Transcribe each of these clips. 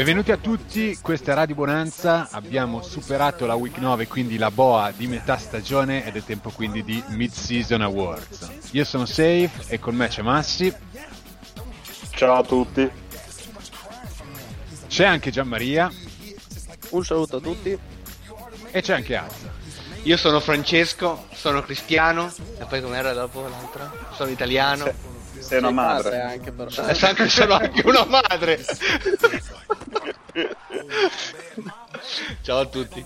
Benvenuti a tutti, questa è Radio Bonanza, abbiamo superato la week 9, quindi la boa di metà stagione ed è tempo quindi di Mid-Season Awards. Io sono Safe e con me c'è Massi, Ciao a tutti. c'è anche Gianmaria Un saluto a tutti. e c'è anche Azza. Io sono Francesco, sono cristiano, e poi com'era dopo l'altra? Sono italiano, Se- Sei una Sei madre. padre anche però. e so anche- sono anche una madre. Ciao a tutti.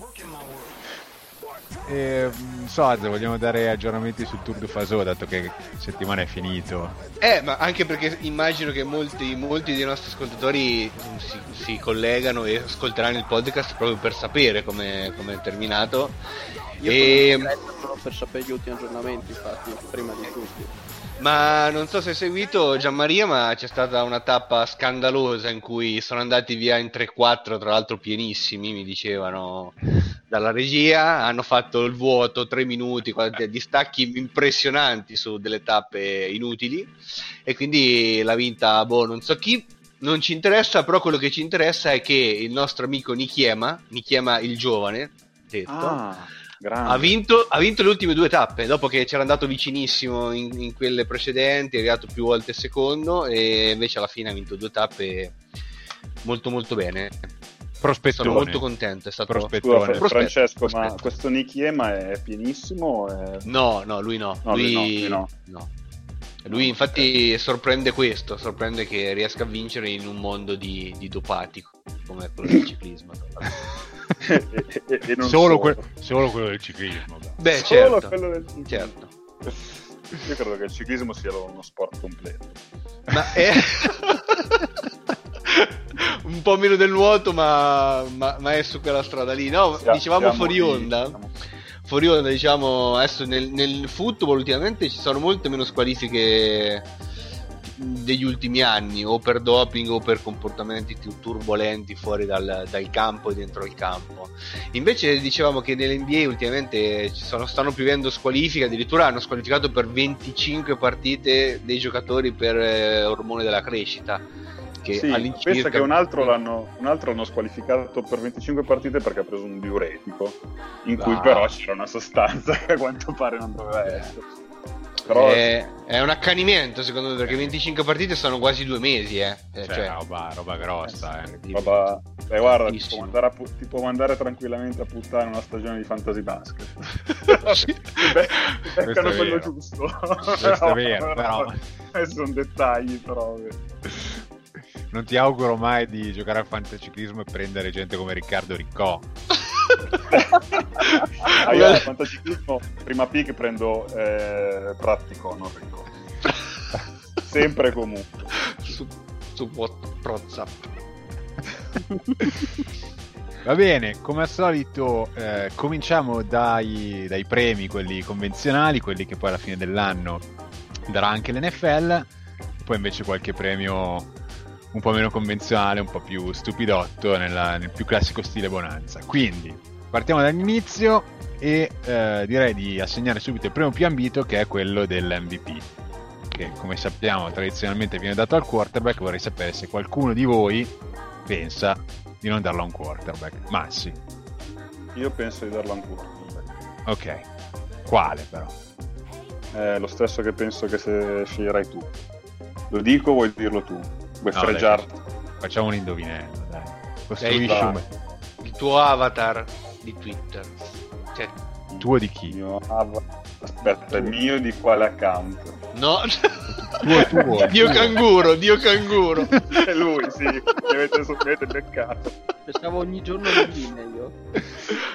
E, non so Azza, vogliamo dare aggiornamenti sul Tour de Faso dato che settimana è finito. Eh, ma anche perché immagino che molti, molti dei nostri ascoltatori si, si collegano e ascolteranno il podcast proprio per sapere come come è terminato. Io E- per sapere gli ultimi aggiornamenti, infatti, prima di tutti. Ma non so se hai seguito Gianmaria, ma c'è stata una tappa scandalosa in cui sono andati via in 3-4, tra l'altro pienissimi, mi dicevano dalla regia, hanno fatto il vuoto 3 minuti, guarda, distacchi impressionanti su delle tappe inutili e quindi l'ha vinta, boh, non so chi. Non ci interessa, però quello che ci interessa è che il nostro amico Nichiema, Nichiema il giovane, detto, Ah. Ha vinto, ha vinto le ultime due tappe, dopo che c'era andato vicinissimo in, in quelle precedenti, è arrivato più volte secondo e invece alla fine ha vinto due tappe molto molto bene. Prospettone. Sono molto contento, è stato... Prospettone. Scusa, Prospetto, Francesco, ma prospetto. questo Nichiema è pienissimo? È... No, no, lui no. No, lui, lui no, no. Lui infatti sorprende questo, sorprende che riesca a vincere in un mondo di, di dopati come quello del ciclismo. e, e- e non Solo, solo. que- solo quello del ciclismo. però. Beh, Solo certo, quello del ciclismo. certo. Io credo che il ciclismo sia uno sport completo. Ma è un po' meno del nuoto, ma, ma- ma è su quella strada lì. No, Sia- dicevamo fuori onda. siamo- Fuori onda, diciamo, adesso nel, nel football ultimamente ci sono molte meno squalifiche degli ultimi anni, o per doping o per comportamenti più turbolenti fuori dal, dal campo e dentro il campo. Invece dicevamo che nell'NBA ultimamente ci sono, stanno piovendo squalifiche, addirittura hanno squalificato per 25 partite dei giocatori per eh, ormone della crescita. Che Sì, all'incirca- pensa che un altro, l'hanno, un altro hanno squalificato per 25 partite perché ha preso un diuretico, in cui Ah. però c'era una sostanza che a quanto pare non doveva essere. Però è, è un accanimento secondo me perché 25 partite sono quasi due mesi eh. Eh, Cioè, cioè, roba, roba grossa, eh. Roba... Beh, guarda, ti può, mandare a pu- ti può mandare tranquillamente a puttane una stagione di fantasy basket. Sì. Ti be- ti Questo beccano è quello giusto. Questo è vero, però. Eh, sono dettagli, però. Non ti auguro mai di giocare al fantasciclismo e prendere gente come Riccardo Riccò. Ah, io al fantasciclismo, prima pick prendo eh, pratico, non ricco. Sempre comunque. su, su What- WhatsApp Va bene, come al solito eh, cominciamo dai, dai premi, quelli convenzionali, quelli che poi alla fine dell'anno darà anche l'NFL, poi invece qualche premio un po' meno convenzionale, un po' più stupidotto nella- nel più classico stile Bonanza. Quindi partiamo dall'inizio e eh, direi di assegnare subito il premio più ambito che è quello dell'MVP, che come sappiamo tradizionalmente viene dato al quarterback. Vorrei sapere se qualcuno di voi pensa di non darlo a un quarterback. Massi, Io penso di darlo a un quarterback. ok. Quale però? È lo stesso che penso che se sceglierai tu. Lo dico o vuoi dirlo tu? Vuoi No, dai, Facciamo un indovinello, dai. Costruisci Dai, un... Il tuo avatar di Twitter. Cioè, tuo di chi? mio av- Aspetta, il mio di quale account? no. Tuo, tuo, Dio tuo. canguro, Dio canguro. È lui, sì, mi avete, mi avete beccato. Pensavo ogni giorno le mine io.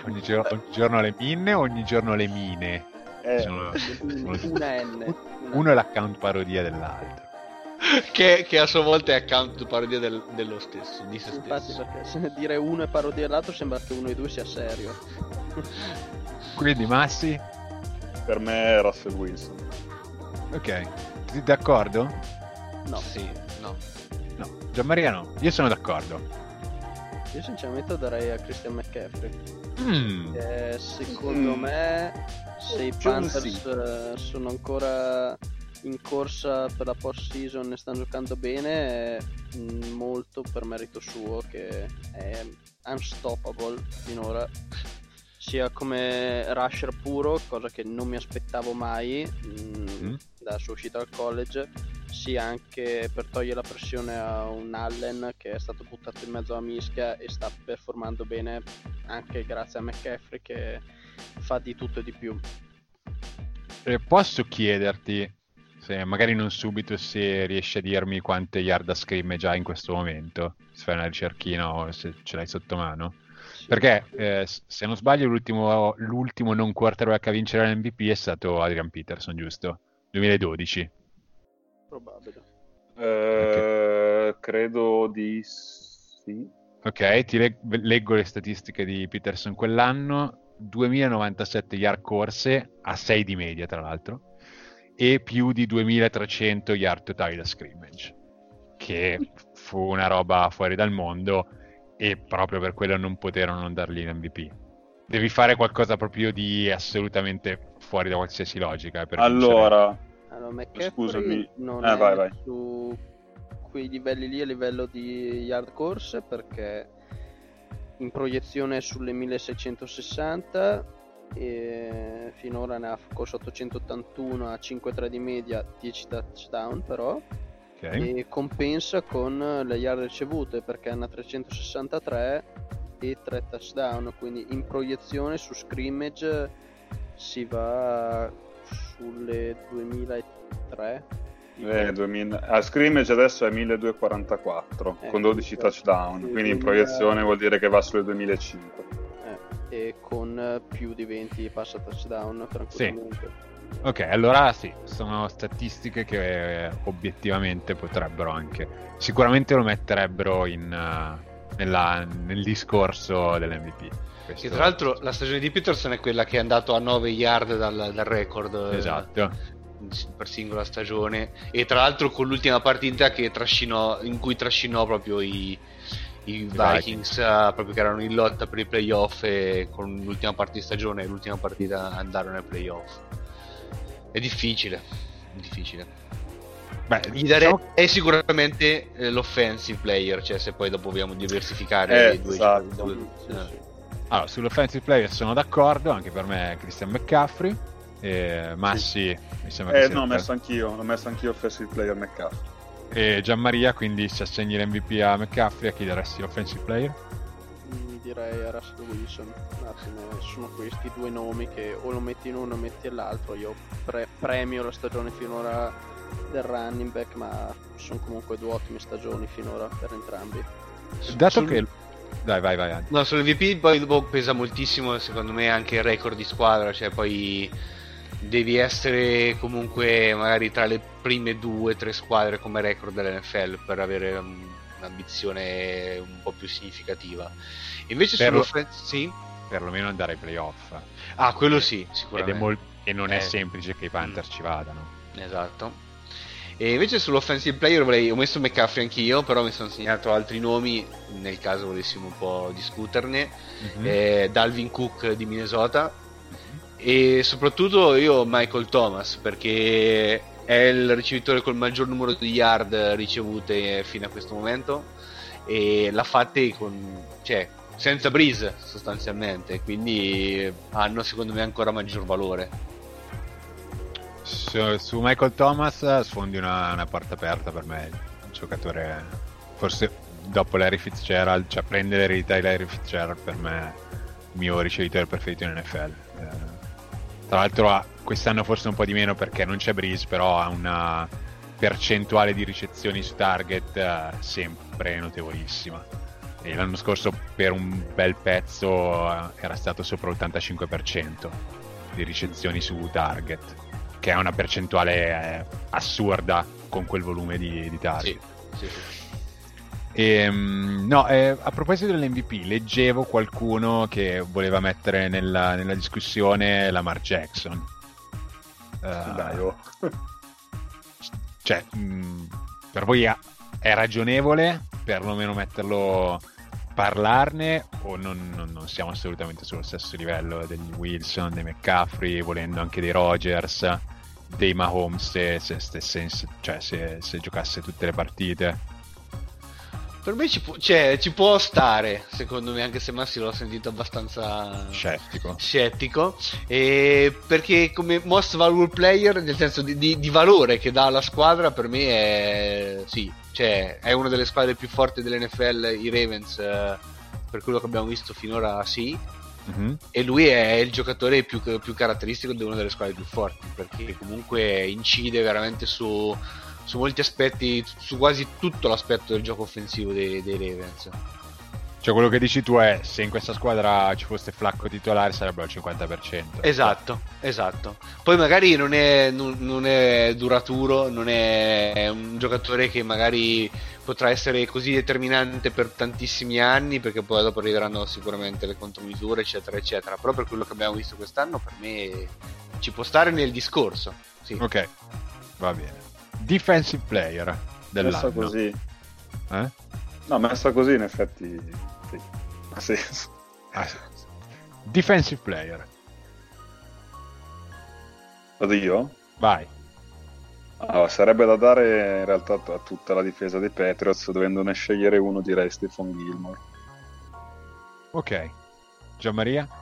Ogni, gio- ogni giorno le minne o ogni giorno le mine? Eh, Sono- sono- Una N. Una- Uno è l'account parodia dell'altro. Che, che a sua volta è account parodia del- dello stesso, di se Infatti stesso. perché se dire uno è parodia dell'altro sembra che uno dei due sia serio. Quindi Massi? per me è Russell Wilson. Ok. Tutti d'accordo? No, Sì, no. No. Gianmaria no. Io sono d'accordo. io sinceramente darei a Christian McCaffrey. Mm. Secondo Mm. me se i. Panthers eh, sono ancora in corsa per la post season e stanno giocando bene molto per merito suo che è unstoppable finora sia come rusher puro cosa che non mi aspettavo mai mm, Mm. dalla sua uscita dal college sia anche per togliere la pressione a un Allen che è stato buttato in mezzo alla mischia e sta performando bene anche grazie a McCaffrey che fa di tutto e di più. Posso chiederti, se magari non subito, se riesci a dirmi quante yard a scrimmage hai in questo momento? Se fai una ricerchina o se ce l'hai sotto mano? Sì. Perché eh, se non sbaglio l'ultimo, l'ultimo non quarterback a vincere l'MVP è stato Adrian Peterson, giusto? 2012. Probabile. Eh, credo di sì. Ok, ti leg- leggo le statistiche di Peterson quell'anno. 2097 yard corse a 6 di media, tra l'altro, e più di 2300 yard totali da scrimmage, che fu una roba fuori dal mondo e proprio per quello non poterono non dargli l'MVP. Devi fare qualcosa proprio di assolutamente fuori da qualsiasi logica. Per vincere. Allora, Allora, Scusami. non Eh, è vai, vai. su quei livelli lì a livello di yard course perché in proiezione è sulle 1660 e finora ne ha corso 881 a 5-3 di media 10 touchdown però Ok. e compensa con le yard ricevute perché hanno 363 e 3 touchdown quindi in proiezione su scrimmage si va sulle 2003 eh, 2000 a scrimmage adesso è 1244 Eh, con 12 sì. touchdown, Sì, quindi in 2000 proiezione vuol dire che va sulle 2005. E con eh, più di 20 passa touchdown tranquillamente. Ok, allora sì, sono statistiche che eh, obiettivamente potrebbero anche, sicuramente lo metterebbero in, eh, nella- nel discorso dell'MVP. Questo- Che tra l'altro la stagione di Peterson è quella che è andato a 9 yard dal, dal record eh, Esatto, per singola stagione. E tra l'altro con l'ultima partita che trascinò, in cui trascinò proprio i, i Vikings, Vikings. eh, proprio che erano in lotta per i playoff e con l'ultima partita di stagione e l'ultima partita andarono ai playoff. È difficile, è difficile. Beh, Gli darei diciamo- sicuramente eh, l'offensive player, cioè se poi dopo vogliamo diversificare Eh, i due esatto. giocatori. Sì, Eh. sì. allora, sull'offensive player sono d'accordo, anche per me è Christian McCaffrey, e Massi mi sembra che Eh no, ho messo anch'io, l'ho messo anch'io offensive player McCaffrey. E Gianmaria, quindi se assegni l'MVP a McCaffrey, a chi daresti l'offensive player? Mm, direi a Russell Wilson un attimo sono questi due nomi che o lo metti in uno o metti all'altro io pre- premio la stagione finora del running back ma sono comunque due ottime stagioni finora per entrambi Dato Sul- che... Dai, vai, vai. Andy. No, sull'MVP poi pesa moltissimo secondo me anche il record di squadra, cioè poi devi essere comunque magari tra le prime due o tre squadre come record dell'NFL per avere un'ambizione un po' più significativa. Invece Per lo- sull'offensive... Sì? Perlomeno andare ai playoff. Ah, quello sì, Ed è sicuramente. mol- e non è Eh. semplice che i Panther Mm. ci vadano. Esatto. E invece sull'offensive player vorrei, ho messo McCaffrey anch'io, però mi sono segnato altri nomi, nel caso volessimo un po' discuterne. Mhm. Eh, Dalvin Cook di Minnesota e soprattutto io Michael Thomas perché è il ricevitore col maggior numero di yard ricevute fino a questo momento e l'ha fatte con, cioè, senza Breeze sostanzialmente, quindi hanno secondo me ancora maggior valore. Su, su Michael Thomas sfondi una, una porta aperta per me, un giocatore forse dopo Larry Fitzgerald, cioè prende l'eredità di Larry Fitzgerald per me il mio ricevitore preferito in NFL. Tra l'altro quest'anno forse un po' di meno perché non c'è Breeze, però ha una percentuale di ricezioni su target eh, sempre notevolissima. E l'anno scorso per un bel pezzo eh, era stato sopra l'85% di ricezioni su target, che è una percentuale eh, assurda con quel volume di, di target. Sì, sì, sì. E, um, no, eh, a proposito dell'MVP, leggevo qualcuno che voleva mettere nella, nella discussione Lamar Jackson. Uh, Dai, oh. cioè, mh, mm, per voi è ragionevole perlomeno metterlo parlarne o non, non, non, siamo assolutamente sullo stesso livello degli Wilson, dei McCaffrey, volendo anche dei Rogers, dei Mahomes se, se, se, cioè se, se giocasse tutte le partite? Per me ci può, cioè, ci può, stare, secondo me, anche se Massi l'ho sentito abbastanza scettico. scettico perché come most valuable player, nel senso di, di, di, valore che dà alla squadra, per me è sì, cioè, è una delle squadre più forti dell'NFL, i Ravens, eh, per quello che abbiamo visto finora sì. Mm-hmm. E lui è il giocatore più, più caratteristico di una delle squadre più forti, perché comunque incide veramente su su molti aspetti, su quasi tutto l'aspetto del gioco offensivo dei, dei Ravens. Cioè quello che dici tu è se in questa squadra ci fosse Flacco titolare sarebbero al 50%. Esatto, esatto. Poi magari non è, non, non è, duraturo, non è un giocatore che magari potrà essere così determinante per tantissimi anni perché poi dopo arriveranno sicuramente le contromisure eccetera eccetera. Però per quello che abbiamo visto quest'anno per me ci può stare nel discorso. Sì. Ok, va bene defensive player dell'anno. Messa così. Eh? No, messa così in effetti sì, ha senso. Ah, sì. Defensive player. Vado io? Vai. Allora, sarebbe da dare in realtà a tutta la difesa dei Patriots, dovendone scegliere uno direi Stefan Gilmore. Ok. Gianmaria? ci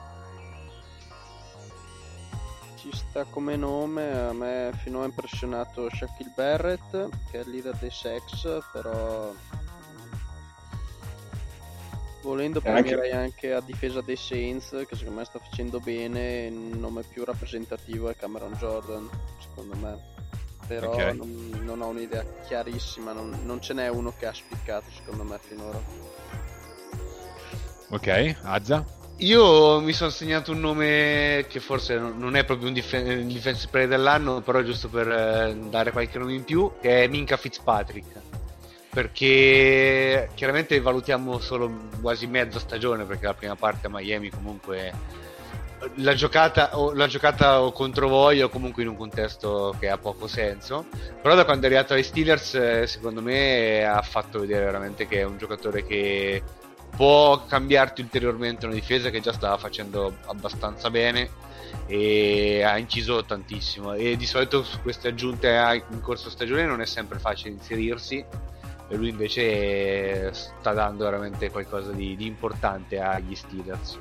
sta come nome, a me finora ha impressionato Shaquille Barrett, che è il leader dei Sex, però volendo premierei anche... anche a difesa dei Saints, che secondo me sta facendo bene, il nome più rappresentativo è Cameron Jordan, secondo me. Però okay. non, non, ho un'idea chiarissima, non, non ce n'è uno che ha spiccato secondo me finora. Ok, Azza? Io mi sono segnato un nome che forse non è proprio un dif- defensive player dell'anno, però giusto per eh, dare qualche nome in più, che è Minka Fitzpatrick. Perché chiaramente valutiamo solo quasi mezza stagione, perché la prima parte a Miami comunque l'ha giocata, l'ha giocata o contro voi o comunque in un contesto che ha poco senso. Però da quando è arrivato ai Steelers, eh, secondo me ha fatto vedere veramente che è un giocatore che può cambiarti ulteriormente una difesa che già stava facendo abbastanza bene e ha inciso tantissimo. E di solito su queste aggiunte in corso stagione non è sempre facile inserirsi e lui invece sta dando veramente qualcosa di, di importante agli Steelers.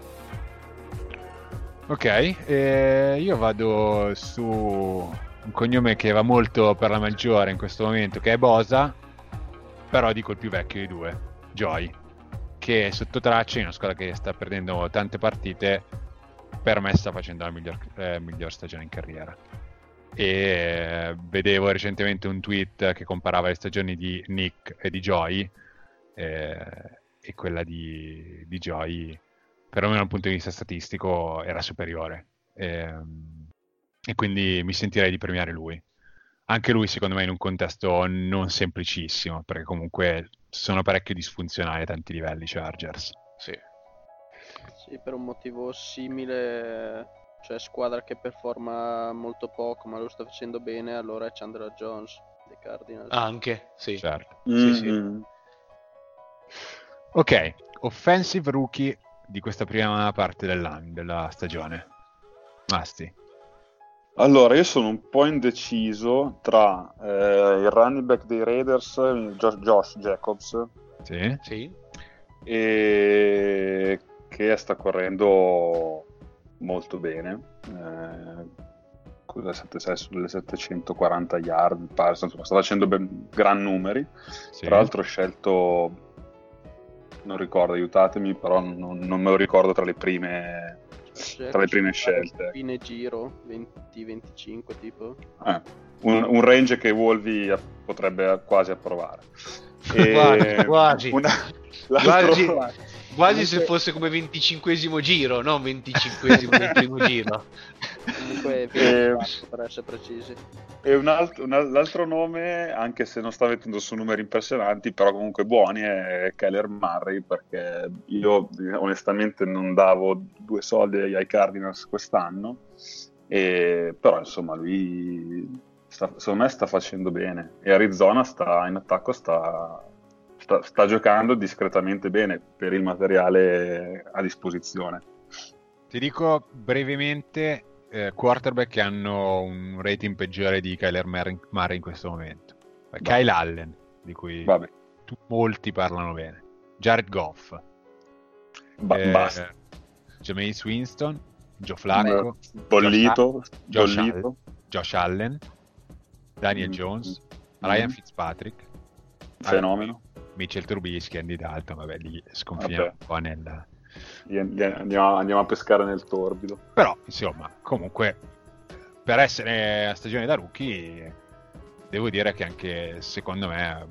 Ok eh, io vado su un cognome che va molto per la maggiore in questo momento che è Bosa però dico il più vecchio dei due Joy che sotto traccia in una squadra che sta perdendo tante partite per me sta facendo la miglior, eh, miglior stagione in carriera. E eh, vedevo recentemente un tweet che comparava le stagioni di Nick e di Joy eh, e quella di, di Joy perlomeno dal punto di vista statistico era superiore. E, e quindi mi sentirei di premiare lui anche lui secondo me in un contesto non semplicissimo perché comunque sono parecchio disfunzionali a tanti livelli Chargers. Sì. Sì, per un motivo simile, cioè squadra che performa molto poco ma lo sta facendo bene, allora è Chandler Jones dei Cardinals. Anche, sì. Certo. Mm-hmm. Sì, sì. Ok, offensive rookie di questa prima parte dell'anno, della stagione. Masti. Allora, io sono un po' indeciso tra eh, il running back dei Raiders, Josh, Josh Jacobs, sì. sì. E che sta correndo molto bene. Eh, cosa 7, sulle 740 yard, pare, insomma, sta facendo ben, gran numeri. Sì. Tra l'altro ho scelto non ricordo, aiutatemi, però non, non me lo ricordo tra le prime, tra le prime scelte. Fine giro, 20-25 tipo. Eh, un, un range che Wolvi potrebbe quasi approvare. E Quasi, quasi. una- l'altro- Quasi, quasi se fosse come 25 giro, non 25 del primo giro. Comunque Eh, 24 per essere precisi. E un alt- un al- l'altro nome, anche se non sta mettendo su numeri impressionanti, però comunque buoni, è Keller Murray, perché io onestamente non davo due soldi ai Cardinals quest'anno, e- però insomma lui sta- secondo me sta facendo bene e Arizona sta in attacco sta, sta- sta giocando discretamente bene per il materiale a disposizione. Ti dico brevemente eh, quarterback che hanno un rating peggiore di Kyler Murray in questo momento. Va. Kyle Allen, di cui Vabbè, tu- molti parlano bene. Jared Goff. ba- eh, basta. Jameis Winston. Joe Flacco. Bollito, Josh bollito. Josh Allen. Daniel Mm. Jones. Mm. Ryan Fitzpatrick. Fenomeno. Mitchell Trubisky, Andy Dalton. Vabbè, lì sconfiniamo Vabbè. un po' nel... Andiamo, andiamo a pescare nel torbido. Però, insomma, comunque, per essere a stagione da rookie, devo dire che anche secondo me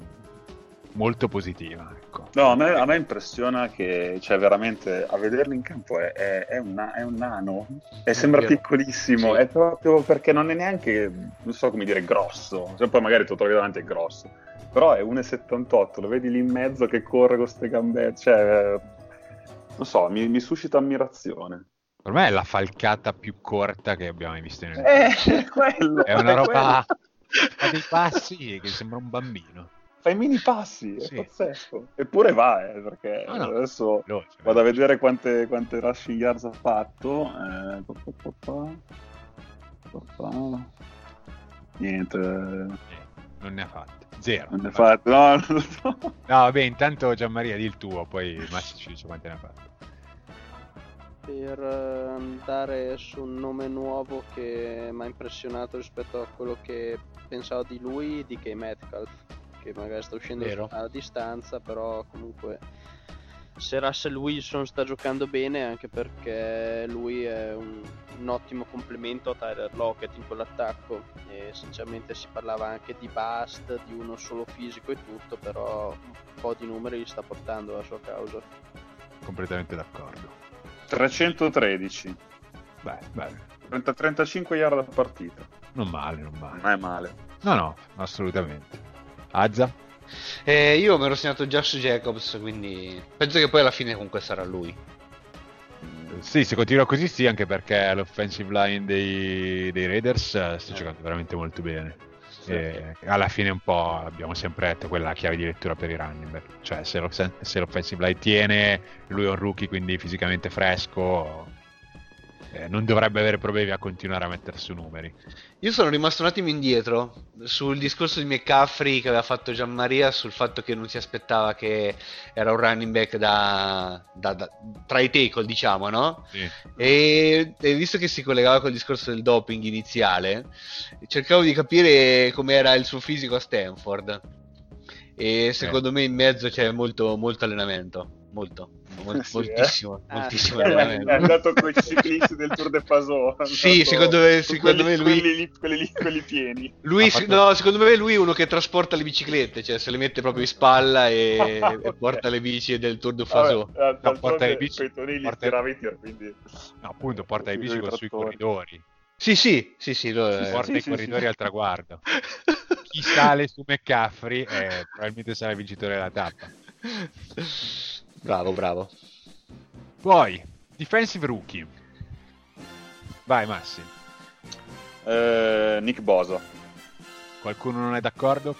molto positiva. Ecco. No, a me, a me impressiona che, cioè, veramente, a vederlo in campo è, è- è un, na- è un nano. E sembra vero. piccolissimo. Sì. È proprio perché non è neanche, non so come dire, grosso. Cioè, poi magari te lo trovi davanti è grosso. Però è 1,78, lo vedi lì in mezzo che corre con queste gambette. Cioè, non so, mi, mi suscita ammirazione. Per me è la falcata più corta che abbiamo mai visto nel Eh, è quello. È una è roba... quello. Ha dei passi che sembra un bambino. Fa i mini passi, è Sì. pazzesco. Eppure va, eh, perché No, no. adesso Veloce, vado a vedere quante, quante rushing yards ha fatto. Eh, pa, pa, pa, pa. Pa, pa. Niente, non Eh, Non ne ha fatte. Zero. ne ha fatto. No, non lo so. No, vabbè, intanto Gianmaria di il tuo, poi Massi ci dice quante ne ha fatte. Per andare su un nome nuovo che mi ha impressionato rispetto a quello che pensavo di lui, di K. Metcalf, che magari sta uscendo Vero. a distanza, però comunque se Russell Wilson sta giocando bene anche perché lui è un, un ottimo complemento a Tyler Lockett in quell'attacco e sinceramente si parlava anche di bust, di uno solo fisico e tutto, però un po' di numeri li sta portando alla sua causa. Completamente d'accordo. 313, Beh, beh, 30 35 yard a partita. non male, non male. Non è male. No, no, assolutamente. Azza? Eh, io mi ero segnato Josh Jacobs, quindi penso che poi alla fine comunque sarà lui. Sì, se continua così sì, anche perché l'offensive line dei, dei Raiders eh, sta giocando veramente molto bene. E alla fine un po' abbiamo sempre detto quella chiave di lettura per i running back. Cioè se, l'off- se l'offensive line tiene, lui è un rookie quindi fisicamente fresco, eh, non dovrebbe avere problemi a continuare a mettere su numeri. Io sono rimasto un attimo indietro sul discorso di McCaffrey che aveva fatto Gianmaria sul fatto che non si aspettava che era un running back da, da- da- tra i tackle, diciamo, no? Sì. E, e visto che si collegava col discorso del doping iniziale, cercavo di capire com'era il suo fisico a Stanford. E secondo me in mezzo c'è molto, molto allenamento. Molto, mol- Sì, moltissimo, eh? moltissimo È allenamento. andato con i ciclisti del Tour de Paso. è Sì, secondo me- con secondo quelli, me lui- Quelli, lì- quelli lì, quelli pieni. Lui, fatto- no, secondo me lui è uno che trasporta le biciclette, cioè se le mette proprio in spalla e, Ah, e ok. porta le bici del Tour de Faso. Vabbè, eh, d'altronde porta le bici- porta- tiri, quindi... No, appunto, porta i bici Sui con- sui trattori. corridori, Sì, sì, sì, sì, lo- Sì, porta sì, i sì, corridori sì. al traguardo. Chi sale su McCaffrey eh, probabilmente sarà il vincitore della tappa. Bravo, bravo. Poi, defensive rookie. Vai Massi, Eh, Nick Bosa. qualcuno non è d'accordo?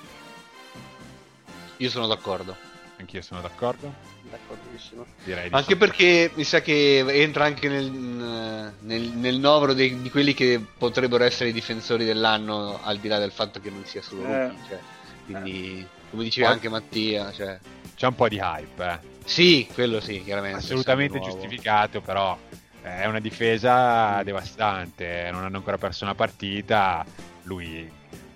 Io sono d'accordo. Anch'io sono d'accordo. D'accordissimo. Direi di Anche sì. perché mi sa che entra anche nel, nel, nel novero dei- di quelli che potrebbero essere i difensori dell'anno, al di là del fatto che non sia solo Eh. rookie. Cioè, quindi, come diceva Poi- anche Mattia, cioè, C'è un po' di hype, eh. Sì, quello sì, chiaramente. assolutamente giustificato, però eh, è una difesa devastante, non hanno ancora perso una partita, lui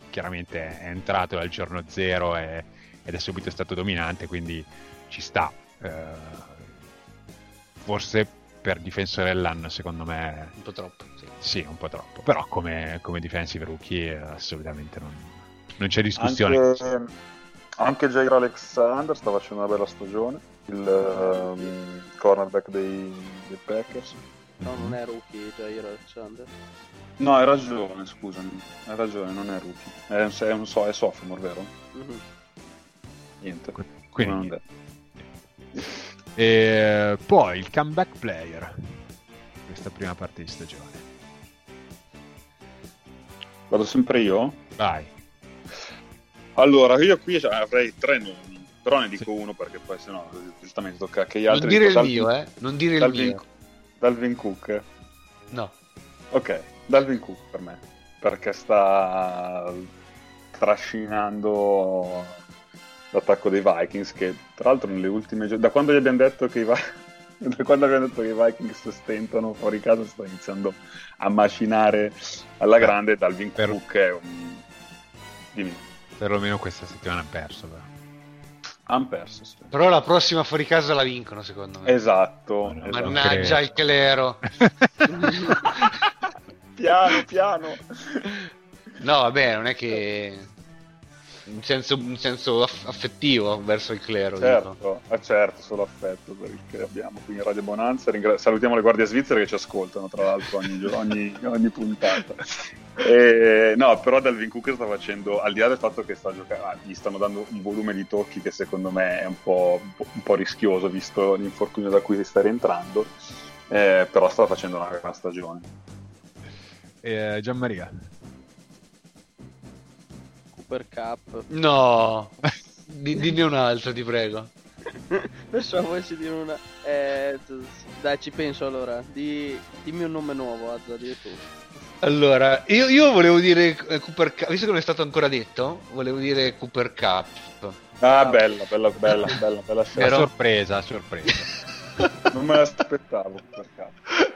chiaramente è entrato dal giorno zero e- ed è subito stato dominante, quindi ci sta. eh, forse per difensore dell'anno secondo me Un po' troppo, sì. sì, un po' troppo, però come, come defensive rookie eh, assolutamente non, non c'è discussione. Anche, anche Jair Alexander sta facendo una bella stagione, il ehm, cornerback dei, dei Packers. No, non è rookie Jair Alexander. No, hai ragione, scusami, hai ragione, non è rookie. È, un- è un so- è sophomore, vero? Mhm. Niente. Quindi, Non è. E poi il comeback player questa prima parte di stagione. Vado sempre io? Vai. Allora, io qui avrei tre nomi, però ne dico Sì. uno perché poi sennò giustamente tocca che gli Non altri... dire il Dalvin- mio, eh. Non dire il Dalvin, mio. Dalvin Cook. No. Ok, Dalvin Cook per me, perché sta trascinando l'attacco dei Vikings che tra l'altro nelle ultime da quando gli abbiamo detto che i Vi- da quando abbiamo detto che i Vikings stentano fuori casa sta iniziando a macinare alla grande Dalvin Per- Cook è un dimmi Perlomeno questa settimana ha perso. Però. Han perso sì. Però la prossima fuori casa la vincono, secondo me. esatto, esatto. Mannaggia il clero. piano piano No, vabbè, non è che... In senso, in senso aff- affettivo verso il clero. Certo, eh, certo, solo affetto per il che abbiamo qui in Radio Bonanza. Ringra- salutiamo le guardie svizzere che ci ascoltano, tra l'altro, ogni, ogni- ogni puntata. E, no, però Dalvin Cook sta facendo, al di là del fatto che sta giocando, ah, gli stanno dando un volume di tocchi che secondo me è un po', un po', un rischioso, visto l'infortunio da cui si sta rientrando, eh, però sta facendo una gran stagione. E, Gianmaria. Cooper Cup. No. Di- dimmi un altro, ti prego. Pensavo volessi dire una. Eh, dai, ci penso allora. Di... Dimmi un nome nuovo, Azza, di tu. Allora, io, io volevo dire eh, Cooper Cup, visto che non è stato ancora detto, volevo dire Cooper Cup. Ah, bella, bella, bella, bella, bella. Però- sorpresa, sorpresa. Non me l'aspettavo, per caso.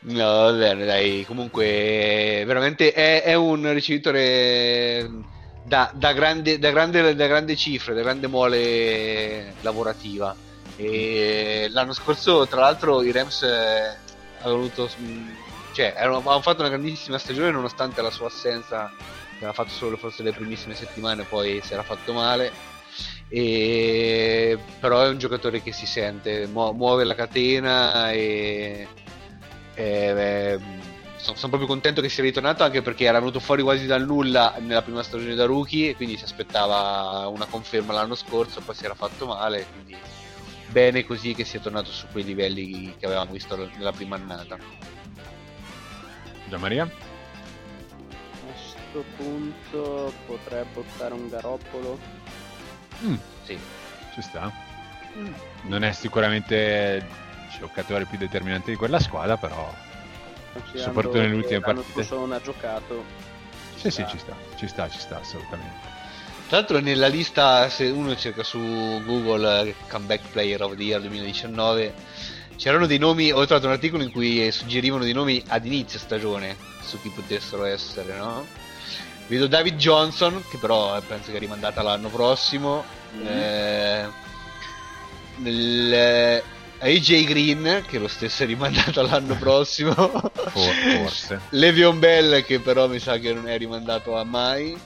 No, va bene, dai, comunque veramente è, è un ricevitore da, da grande, da, grande, da grande cifre, da grande mole lavorativa. E l'anno scorso, tra l'altro, i Rams eh, avuto, mh, cioè, erano- avevano fatto una grandissima stagione nonostante la sua assenza, che aveva fatto solo forse le primissime settimane, poi si era fatto male. E... Però è un giocatore che si sente, mu- muove la catena e e, beh, sono, sono proprio contento che sia ritornato anche perché era venuto fuori quasi dal nulla nella prima stagione da rookie e quindi si aspettava una conferma l'anno scorso, poi si era fatto male, quindi bene così che sia tornato su quei livelli che avevamo visto nella prima annata. Gianmaria? A questo punto potrebbe optare un garoppolo. Mm, Sì. ci sta. Non è sicuramente giocatore più determinante di quella squadra, però Soprattutto nelle ultime partite. non ha giocato. sì, sì, Ah. ci sta, ci sta, ci sta assolutamente. Tra l'altro nella lista, se uno cerca su Google eh, Comeback Player of the Year 2019, c'erano dei nomi, ho trovato un articolo in cui suggerivano dei nomi ad inizio stagione su chi potessero essere, no? Vedo David Johnson, che però eh, penso che è rimandata l'anno prossimo. Mhm. Eh, nel, AJ Green, che lo stesso è rimandato all'anno prossimo. forse. Le'Veon Bell, che però mi sa che non è rimandato a mai.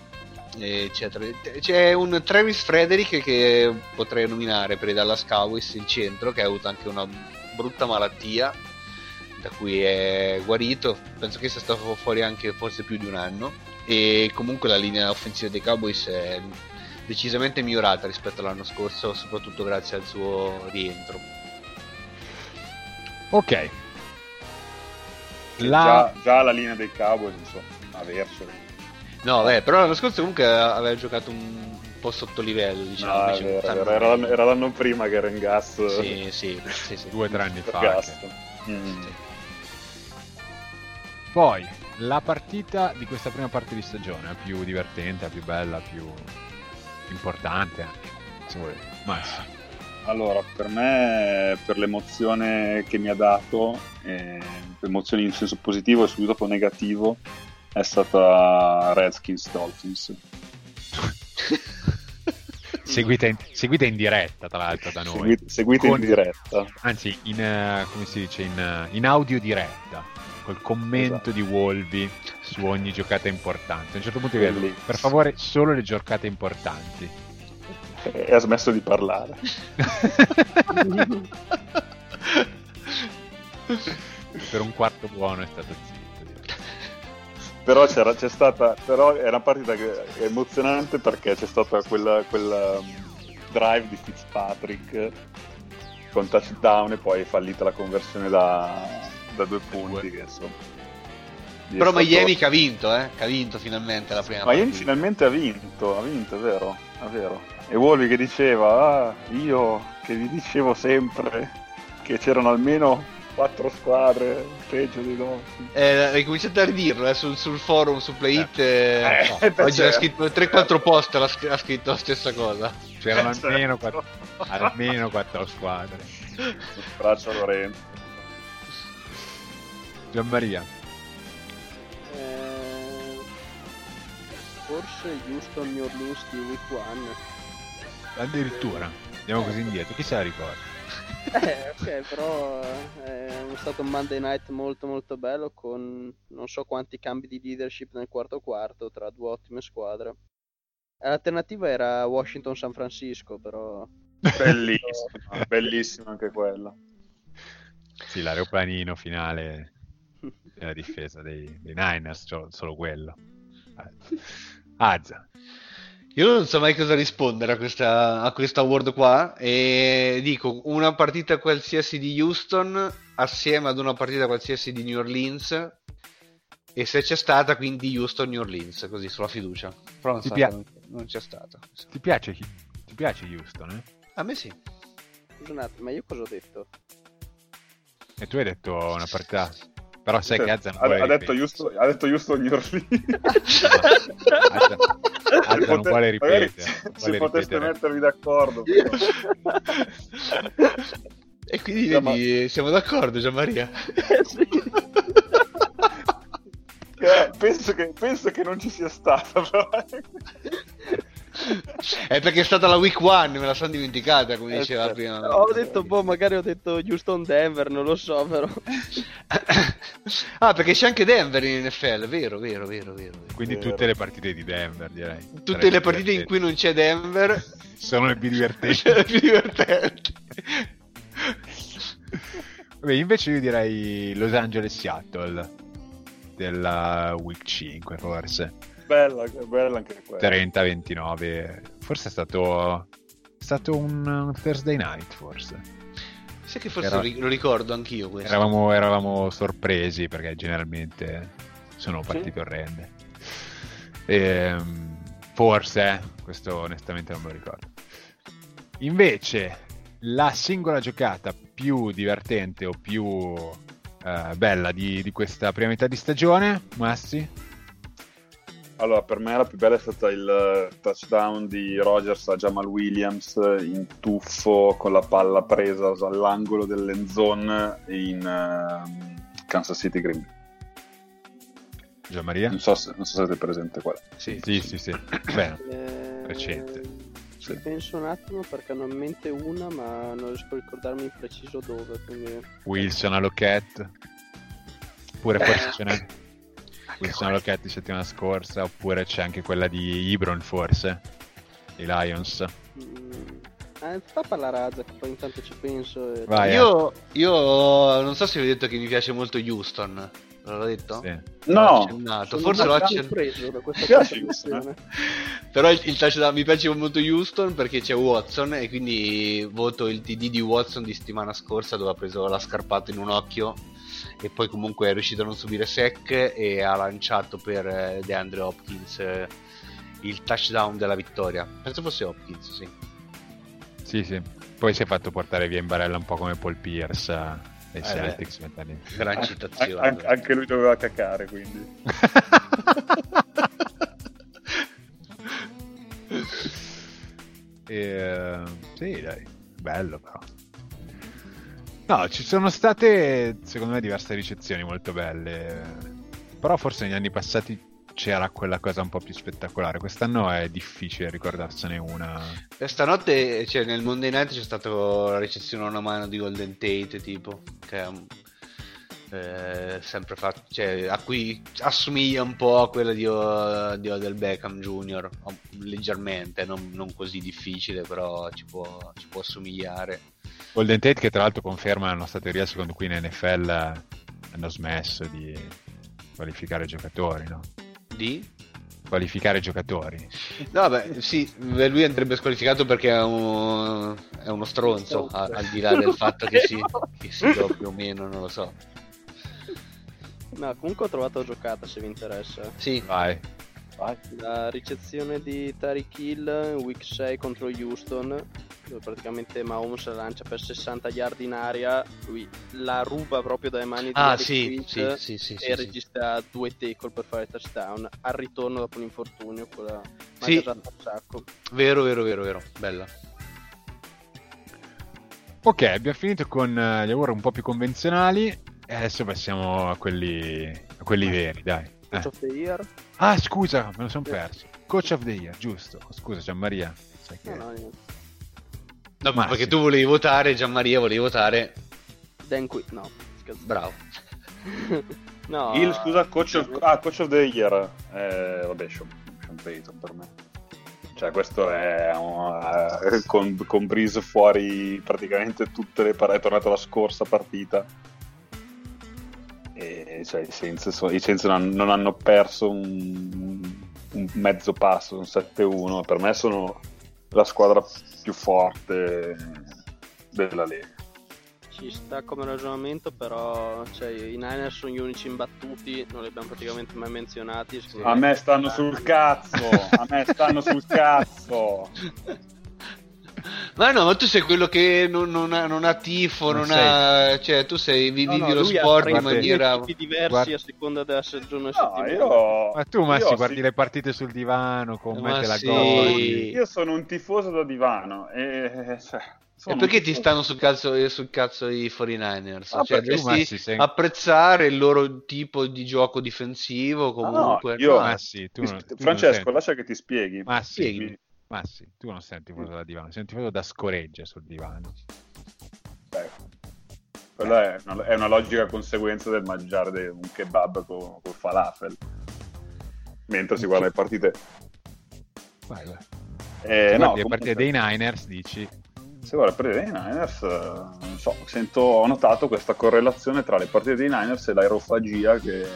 Eccetera. C'è un Travis Frederick che potrei nominare per i Dallas Cowboys, il centro, che ha avuto anche una brutta malattia da cui è guarito. Penso che sia stato fuori anche forse più di un anno. E comunque la linea offensiva dei Cowboys è decisamente migliorata rispetto all'anno scorso, soprattutto grazie al suo rientro. Ok. La... Già, già la linea dei Cowboys, insomma, avercelo. No, beh, però l'anno scorso comunque aveva giocato un po' sotto livello, diciamo. No, vero, vero. Era, l'anno- era l'anno prima che era in gas. Sì, sì, sì, sì. Due o tre anni fa. Mm. Poi, la partita di questa prima parte di stagione, la più divertente, la più bella, più importante anche, se volete. Max. Allora, per me, per l'emozione che mi ha dato, eh, emozioni in senso positivo e subito dopo negativo, è stata Redskins Dolphins. seguita in, seguita in diretta, tra l'altro, da noi. Seguite, seguite Con- in diretta. Anzi, in, eh, come si dice, in, eh, in audio diretta, col commento Esatto. di Wolvi su ogni giocata importante. A un certo punto vi per favore, solo le giocate importanti. E ha smesso di parlare. per un quarto buono è stato zitto. Però c'era, c'è stata. Però è una partita emozionante perché c'è stata quella, quella um, drive di Fitzpatrick con touchdown e poi è fallita la conversione da, da due punti. Che insomma. Però stato- Miami che ha vinto, eh? Che ha vinto finalmente la prima Miami partita. finalmente ha vinto, ha vinto, è vero, è vero. E Wolvi che diceva, ah, io che vi dicevo sempre che c'erano almeno quattro squadre peggio di noi. Eh, ricominciate a ridirlo eh, sul, sul forum, su Playit. eh, Eh, beh, oggi ha certo. scritto 3-4 post, ha, scr- ha scritto la stessa cosa. C'erano Certo. almeno, quattro, almeno quattro squadre. Braccio Lorenzo. Gianmaria, Eh, forse Houston New Orleans di Week 1. Addirittura, andiamo così indietro, chi se la ricorda? Eh, ok, però eh, è stato un Monday night molto molto bello con non so quanti cambi di leadership nel quarto quarto tra due ottime squadre. L'alternativa era Washington-San Francisco, però Bellissimo, bellissimo anche quello. Sì, l'aeroplanino finale nella difesa dei, dei Niners, cioè, solo quello. Azza, Io non so mai cosa rispondere a questa, a questa award qua e dico una partita qualsiasi di Houston assieme ad una partita qualsiasi di New Orleans e se c'è stata quindi Houston New Orleans così sulla fiducia però non, Ti so, pia- non, non c'è stata ti piace, ti piace Houston, eh? a me sì scusa un attimo, ma io cosa ho detto? E tu hai detto una partita... Però sai che Azza non ha, ha detto. Houston, ha detto Houston New Orleans. Azza non Pote- vuole magari ripetere. non Se poteste ripetere. mettervi d'accordo. e quindi Insomma- vedi, siamo d'accordo Gianmaria Eh, penso, che, penso che non ci sia stata, però. è perché è stata la week one me la sono dimenticata come Eh, diceva certo. prima Ho detto, boh, magari ho detto Houston-Denver, non lo so, però. ah perché c'è anche Denver in NFL vero vero vero vero, vero. Quindi Vero. tutte le partite di Denver, direi. tutte Sarebbe le partite in cui non c'è Denver sono le più divertenti. La più divertente. Vabbè, invece io direi Los Angeles Seattle della week 5 forse. Bella, bella anche quella. 30-29. Forse è stato è stato un, Thursday night forse. Sai che forse Era- lo ri- lo ricordo anch'io questo. Eravamo, eravamo sorpresi perché generalmente sono partite orrende. Ehm, forse, questo onestamente non me lo ricordo. Invece, la singola giocata più divertente o più eh, bella di, di questa prima metà di stagione, Massi? Allora, per me la più bella è stata il eh, touchdown di Rogers a Jamal Williams eh, in tuffo con la palla presa all'angolo dell'end zone in ehm, Kansas City Green. Bay. Già Maria? Non so se, non so se avete presente qual è. Sì. Sì, sì, sì. Bene. Eh, Recente. Ci Sì. penso un attimo perché in mente una, ma non riesco a ricordarmi in preciso dove. Quindi... Wilson a Lockett. Oppure forse ce n'è Wilson di settimana scorsa. Oppure c'è anche quella di Ibron, forse. I Lions. Mm, eh, fa parlare Azza, che poi intanto ci penso. e- Vai. Io, io non so se vi ho detto che mi piace molto Houston. L'ho detto? Sì. L'ho No. Sono Forse l'ho accennato. Però il, il touchdown mi piace molto Houston perché c'è Watson e quindi voto il TD di Watson di settimana scorsa dove ha preso la scarpata in un occhio e poi comunque è riuscito a non subire sec e ha lanciato per eh, DeAndre Hopkins eh, il touchdown della vittoria. Penso fosse Hopkins, sì. Sì, sì. Poi si è fatto portare via in barella un po' come Paul Pierce eh, dei Eh, Celtics fa. Gran citazione. an- anche lui doveva cacare, quindi. E, sì, dai, bello però. No, ci sono state, secondo me, diverse ricezioni molto belle. Però forse negli anni passati c'era quella cosa un po' più spettacolare. Quest'anno è difficile ricordarsene una. Stanotte cioè, nel Monday Night c'è stata la ricezione a una mano di Golden Tate, tipo, che è un- eh, sempre fatto, cioè, a cui assomiglia un po' a quella di, di Odell Beckham Jr. o- leggermente, non, non così difficile, però ci può, ci può assomigliare. Golden Tate che tra l'altro conferma la nostra teoria secondo cui in NFL hanno smesso di qualificare giocatori, no? Di? Qualificare giocatori. No, beh, sì, lui andrebbe squalificato perché è, un- è uno stronzo, a- al di là del fatto che si, che si doppia o meno, non lo so. No, comunque ho trovato la giocata se vi interessa. Sì, Vai. La ricezione di Tariq Hill in week 6 contro Houston, dove praticamente Mahomes la lancia per 60 yard in aria, lui la ruba proprio dalle mani di ah Eric sì, sì, sì, sì, e sì, sì. registra due tackle per fare touchdown al ritorno dopo un infortunio, quella Sì. un sacco. Vero, vero, vero, vero, bella. Ok, abbiamo finito con eh, gli award un po' più convenzionali e adesso passiamo a quelli, a quelli veri, dai. Eh. Coach of the Year? Ah, scusa, me lo sono perso. Coach of the Year, giusto. Scusa, Gianmaria. Sai che- No, no. No, Ma perché tu volevi votare, Gianmaria volevi votare. Dan Qui, no, scherzo. Bravo. no, Il scusa, coach of, ah, coach of the year. Eh, vabbè, Sean, Payton per me. Cioè, questo è un, eh, con, con Breeze fuori praticamente tutte le partite. È tornato la scorsa partita. Cioè, i Saints, so- i Saints non, non hanno perso un, un mezzo passo, un 7-1. Per me sono la squadra più forte della Lega. Ci sta come ragionamento, però cioè, i Niners sono gli unici imbattuti, non li abbiamo praticamente mai menzionati. A me stanno sul cazzo, a me stanno sul cazzo. Ma no, ma tu sei quello che non, non ha, non ha tifo, Non non, ha... Cioè, tu sei, vi- No, vivi no, lo sport in 30 maniera... tipi diversi Guarda- a seconda della stagione No, settimana. io... Ma tu, Massi, io guardi sì- le partite sul divano, commenti Ma la sì. godi. Io sono un tifoso da divano e... Cioè, E perché ti stanno sul cazzo, eh, sul cazzo i 49ers? Ah, cioè, perché tu, dovresti Massi, sei- apprezzare il loro tipo di gioco difensivo comunque. no, io- Massi, tu, Francesco, lascia che ti spieghi. Massi, Spieghi. Massi, tu non sei un tifoso da divano, sei un tifoso da scoreggia sul divano. Eh, Quella è una, è una logica conseguenza del mangiare un kebab con, col falafel. Mentre si guarda le partite... Vai, vai. Eh, Se no, le partite dei Niners, dici... Se guarda le partite dei Niners, eh, non so, sento, ho notato questa correlazione tra le partite dei Niners e l'aerofagia che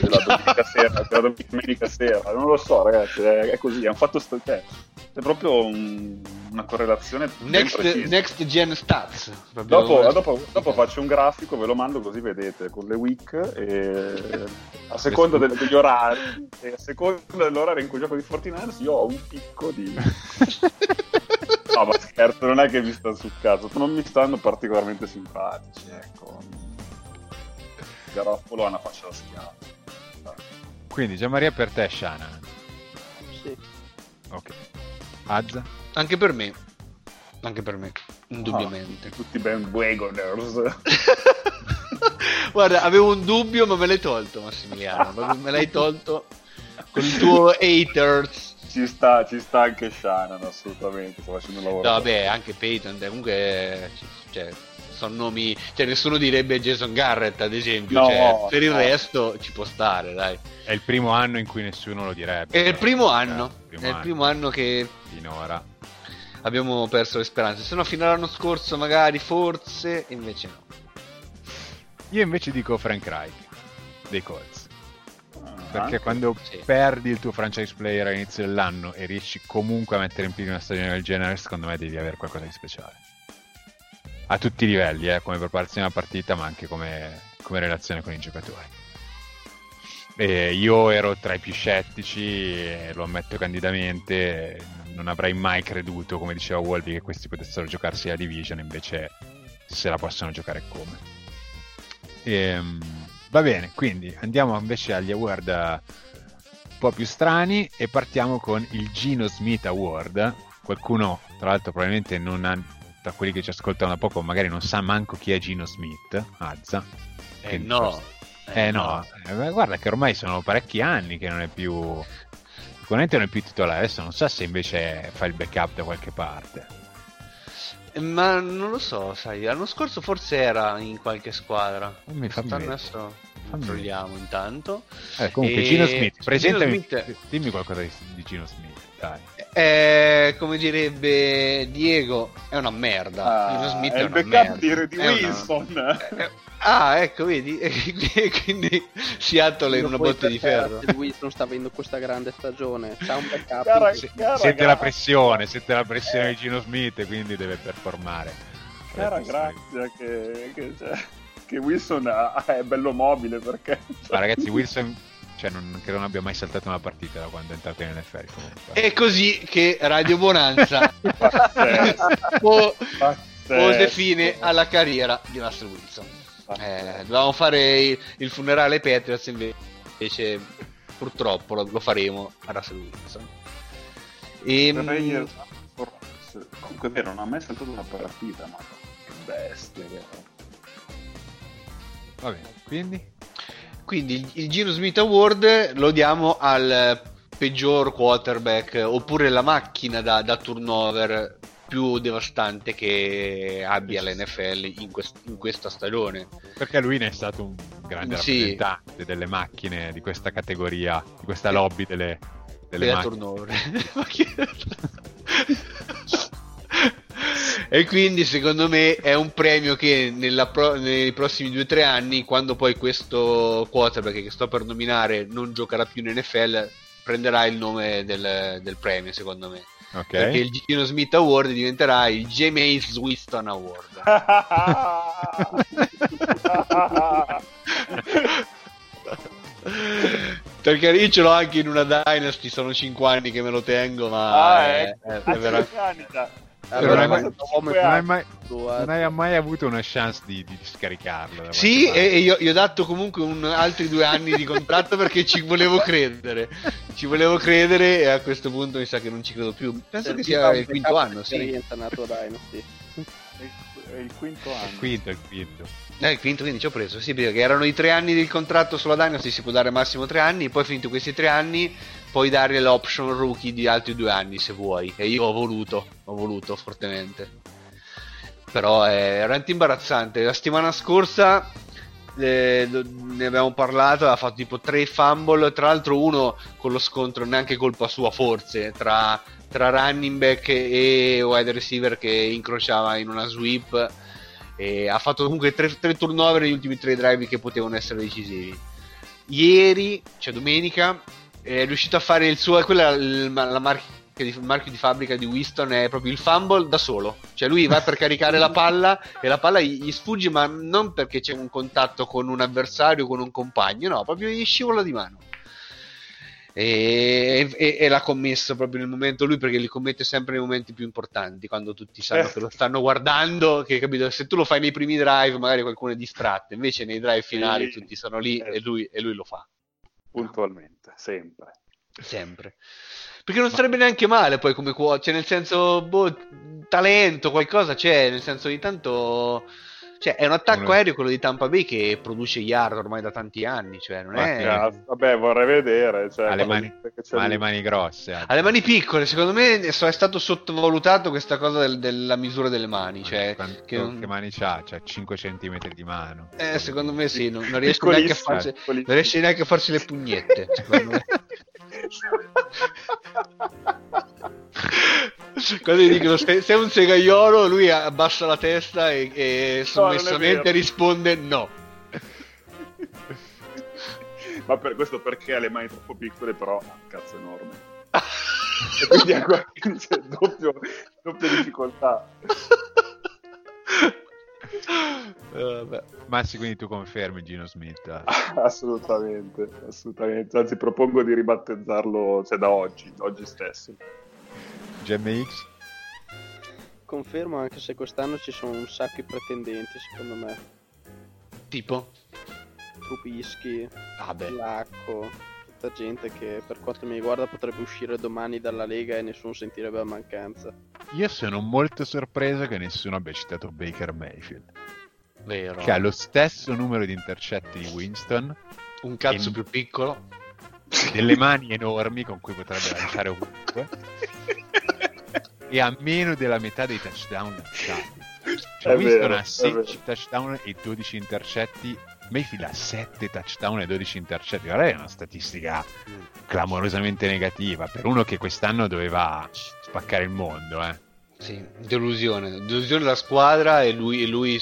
della domenica sera, della domenica sera. Non lo so, ragazzi, è, è così, hanno fatto sto, cioè, è proprio un- una correlazione Next, next gen stats. Dopo, dopo- dopo faccio un grafico, ve lo mando così vedete con le week e a seconda del- degli orari e a seconda dell'orario in cui gioco di Fortiners io ho un picco di... No, ma scherzo, non è che mi stanno sul cazzo, non mi stanno particolarmente simpatici, ecco. Garoppolo ha una faccia da schiavo. Quindi Gianmaria per te, Shanahan. Sì. Ok. Azza? Anche per me. Anche per me, indubbiamente. Tutti ben wagoners. Guarda, avevo un dubbio, ma me l'hai tolto, Massimiliano. Me l'hai tolto con il tuo haters. ci, sta, ci sta anche Shannon, assolutamente, sta facendo un lavoro. No, vabbè, anche Peyton, comunque, cioè, sono nomi, cioè, nessuno direbbe Jason Garrett, ad esempio. No, cioè, per il no. resto ci può stare, dai. È il primo anno in cui nessuno lo direbbe. È il primo Eh, anno, primo è il anno, primo anno che Finora. abbiamo perso le speranze. Se no, fino all'anno scorso, magari, forse, invece no. Io invece dico Frank Reich dei Colts. Ah, Perché anche- quando sì. perdi il tuo franchise player all'inizio dell'anno e riesci comunque a mettere in piedi una stagione del genere, secondo me devi avere qualcosa di speciale. A tutti i livelli, eh, come preparazione alla partita, ma anche come, come relazione con i giocatori. E io ero tra i più scettici, e lo ammetto candidamente, non avrei mai creduto, come diceva Wolby, che questi potessero giocarsi la division, invece se la possono giocare come. Ehm, va bene, quindi andiamo invece agli award eh, un po' più strani e partiamo con il Gino Smith Award. Qualcuno, tra l'altro, probabilmente non ha, tra quelli che ci ascoltano da poco, magari non sa manco chi è Gino Smith. Azza. Eh, no, forse- Eh no, eh, guarda che ormai sono parecchi anni che non è più... Sicuramente non è più titolare, adesso non so se invece fa il backup da qualche parte. Ma non lo so, sai, l'anno scorso forse era in qualche squadra. Fammi Quest'anno vedere. adesso controlliamo intanto. Eh, comunque E- Gino Smith, presentami, Gino Smith- dimmi qualcosa di, di Gino Smith, dai. Eh, come direbbe Diego, è una merda. Gino Smith Ah, è è, il backup merda. di, di È una- Wilson. Eh, Ah, ecco, vedi? E quindi Seattle in una botte di ferro. Wilson sta avendo questa grande stagione. C'ha un backup. Cara- in- cara Sente la gra- pressione, sente la pressione di Gino Smith e quindi deve performare. Cara grazia che, che, cioè, che Wilson ha- è bello mobile perché... Ma ragazzi, Wilson cioè, non, credo non abbia mai saltato una partita da quando è entrato in NFL comunque. È così che Radio Bonanza po- pose fine alla carriera di Russell Wilson. Eh, dovevamo fare il, il funerale ai Patriots invece purtroppo lo, lo faremo a Russell Wilson. E, Vorrei- Comunque è vero, non ha mai saltato una partita, ma che bestia che. Va bene, quindi? Quindi il, il Gino Smith Award lo diamo al peggior quarterback oppure la macchina da, da turnover più devastante che abbia l'NFL in, quest- in questa stagione. Perché lui ne è stato un grande Sì. rappresentante delle macchine di questa categoria, di questa lobby delle, delle da macchine. turnover. E quindi secondo me è un premio che pro- nei prossimi 2-3 anni, quando poi questo quarterback che sto per nominare non giocherà più in NFL, prenderà il nome del, del premio, secondo me. Ok. Perché il Gino Smith Award diventerà il Jameis Winston Award. Perché io ce l'ho anche in una Dynasty, sono 5 anni che me lo tengo, ma Ah, è, ecco. è- è Ah, Allora, non hai mai- non hai mai, fatto, non hai mai avuto una chance di, di scaricarlo. Sì, e, parte? e io gli ho dato comunque un- altri due anni di contratto perché ci volevo credere. Ci volevo credere e a questo punto mi sa che non ci credo più. Penso che sia il quinto anno, sì. Dynasty. È il quinto anno. Il quinto, il quinto. Eh, il quinto, quindi ci ho preso, sì, perché erano i tre anni del contratto sulla Dynasty, si può dare massimo tre anni, poi finito questi tre anni puoi dare l'option rookie di altri due anni se vuoi, e io ho voluto, ho voluto fortemente. Però è veramente imbarazzante. La settimana scorsa eh, ne abbiamo parlato, ha fatto tipo tre fumble, tra l'altro uno con lo scontro neanche colpa sua forse, tra, tra running back e wide receiver che incrociava in una sweep e ha fatto comunque tre, tre turnover negli ultimi tre drive che potevano essere decisivi. Ieri, cioè domenica, è riuscito a fare il suo, quella il- la marca di, il marchio di fabbrica di Winston è proprio il fumble da solo. Cioè lui va per caricare la palla e la palla gli, sfugge, ma non perché c'è un contatto con un avversario, con un compagno, no, proprio gli scivola di mano. E, e- e l'ha commesso proprio nel momento lui perché li commette sempre nei momenti più importanti quando tutti sanno Eh. che lo stanno guardando che capito se tu lo fai nei primi drive magari qualcuno è distratto invece nei drive finali Sì. tutti sono lì Eh. e, lui, e lui lo fa Puntualmente, sempre. sempre perché non sarebbe neanche male poi come quote cioè nel senso boh, talento qualcosa c'è nel senso ogni tanto cioè è un attacco aereo quello di Tampa Bay che produce yard ormai da tanti anni cioè non Ma è Cazzo, Vabbè, vorrei vedere. Cioè, Ha le mani, che ma ha le mani grosse. Ha le mani piccole, secondo me è stato sottovalutato questa cosa del- della misura delle mani. Cioè, Quanto- che che, non- mani c'ha? C'ha 5 cm di mano. eh, secondo me sì, non, non riesco neanche riesce neanche a farsi le pugnette. secondo me. Quando gli dicono sei, sei un segaiolo, lui abbassa la testa e, e sommessamente vero. risponde no. Ma per questo perché ha le mani troppo piccole, però ha un cazzo enorme. e quindi ha doppio, doppia difficoltà. Eh. Massi, quindi tu confermi Gino Smith? assolutamente, assolutamente. Anzi, propongo di ribattezzarlo cioè, da oggi, oggi stesso. GMX? Confermo anche se quest'anno ci sono un sacco di pretendenti, secondo me. Tipo? Trubisky, Vabbè. Lacco, tutta gente che per quanto mi riguarda potrebbe uscire domani dalla Lega e nessuno sentirebbe la mancanza. Io sono molto sorpreso che nessuno abbia citato Baker Mayfield. Vero. che ha lo stesso numero di intercetti di Winston, Un cazzo E- più piccolo. delle mani enormi con cui potrebbe lanciare ovunque, e ha meno della metà dei touchdown lanciati. Cioè, È Winston vero, ha è 16 touchdown e 12 intercetti, Mayfield ha 7 touchdown e 12 intercetti. Guarda, è una statistica clamorosamente negativa per uno che quest'anno doveva spaccare il mondo, eh. Sì, delusione. Delusione della squadra e lui, e lui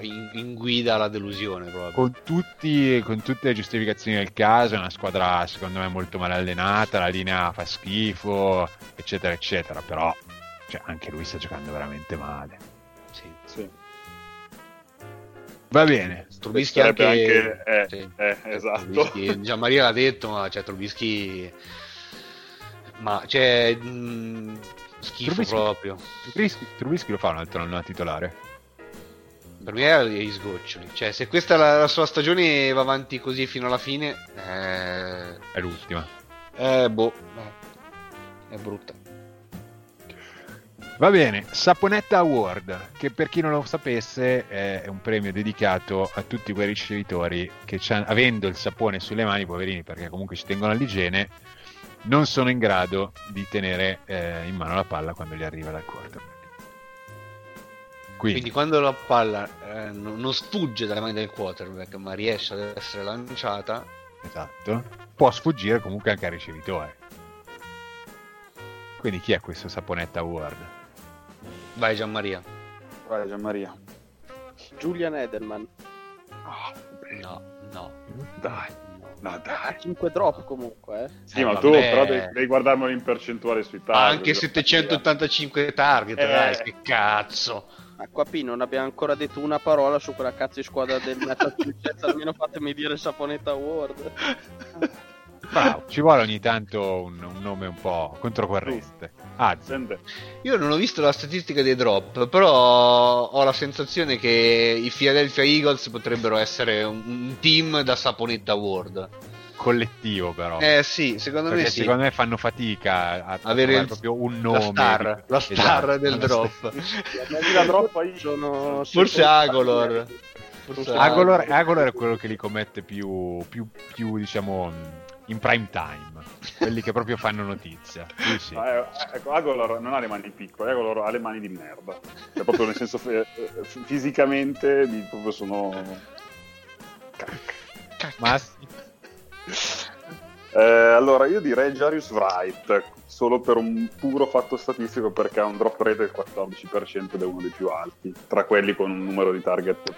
in, in guida alla delusione proprio. Con, tutti, con tutte le giustificazioni del caso, è una squadra secondo me molto male allenata, la linea fa schifo, eccetera, eccetera, però cioè, anche lui sta giocando veramente male. Sì. Sì. Va bene, Trubisky Sarebbe anche... anche- eh, sì. eh, esatto. Trubisky- Gianmaria l'ha detto, ma cioè Trubisky... Ma cioè... mh, schifo Trubisky- proprio. Trubisky, Trubisky lo fa un altro anno a titolare. Per me è gli sgoccioli. Cioè, se questa è la, la sua stagione va avanti così fino alla fine... Eh... È l'ultima. Eh, boh. eh, È brutta. Va bene, Saponetta Award, che per chi non lo sapesse è un premio dedicato a tutti quei ricevitori che avendo il sapone sulle mani, poverini, perché comunque ci tengono all'igiene, non sono in grado di tenere eh, in mano la palla quando gli arriva dal quarterback. Quindi, Quindi quando la palla eh, non sfugge dalle mani del quarterback, ma riesce ad essere lanciata, esatto, può sfuggire comunque anche al ricevitore. Quindi chi è questo Saponetta Award? vai Gianmaria. Vai Gianmaria. Julian Edelman. No, no. Dai, no. dai. 5 drop comunque, eh. Sì, Eh, ma vabbè. tu però devi, devi guardarmelo in percentuale sui target. Anche 785 target, Eh. dai, che cazzo. Ma qua P non abbiamo ancora detto una parola su quella cazzo di squadra del Massachusetts, almeno fatemi dire Saponetta Award. Bravo, ci vuole ogni tanto un, un nome un po' controcorrente. Ah, Sente. Io non ho visto la statistica dei drop, però ho la sensazione che i Philadelphia Eagles potrebbero essere un, un team da Saponetta World. collettivo però. Eh sì, secondo Perché me sì. secondo me fanno fatica a, Avere il- proprio un nome. La star, la Esatto, star del la drop. La droppa io. Sono Forse Agolor. Forse Agolor, Agolor è quello che li commette più, più, più, diciamo in prime time, quelli che proprio fanno notizia. Sì, sì. Ah, eh, ecco, Agolor non ha le mani piccole, Agolor ha le mani di merda. Cioè, proprio nel senso eh, eh, fisicamente di- proprio sono. Ma sì, Eh, allora, io direi Jarius Wright, solo per un puro fatto statistico, perché ha un drop rate del 14% ed è uno dei più alti, tra quelli con un numero di target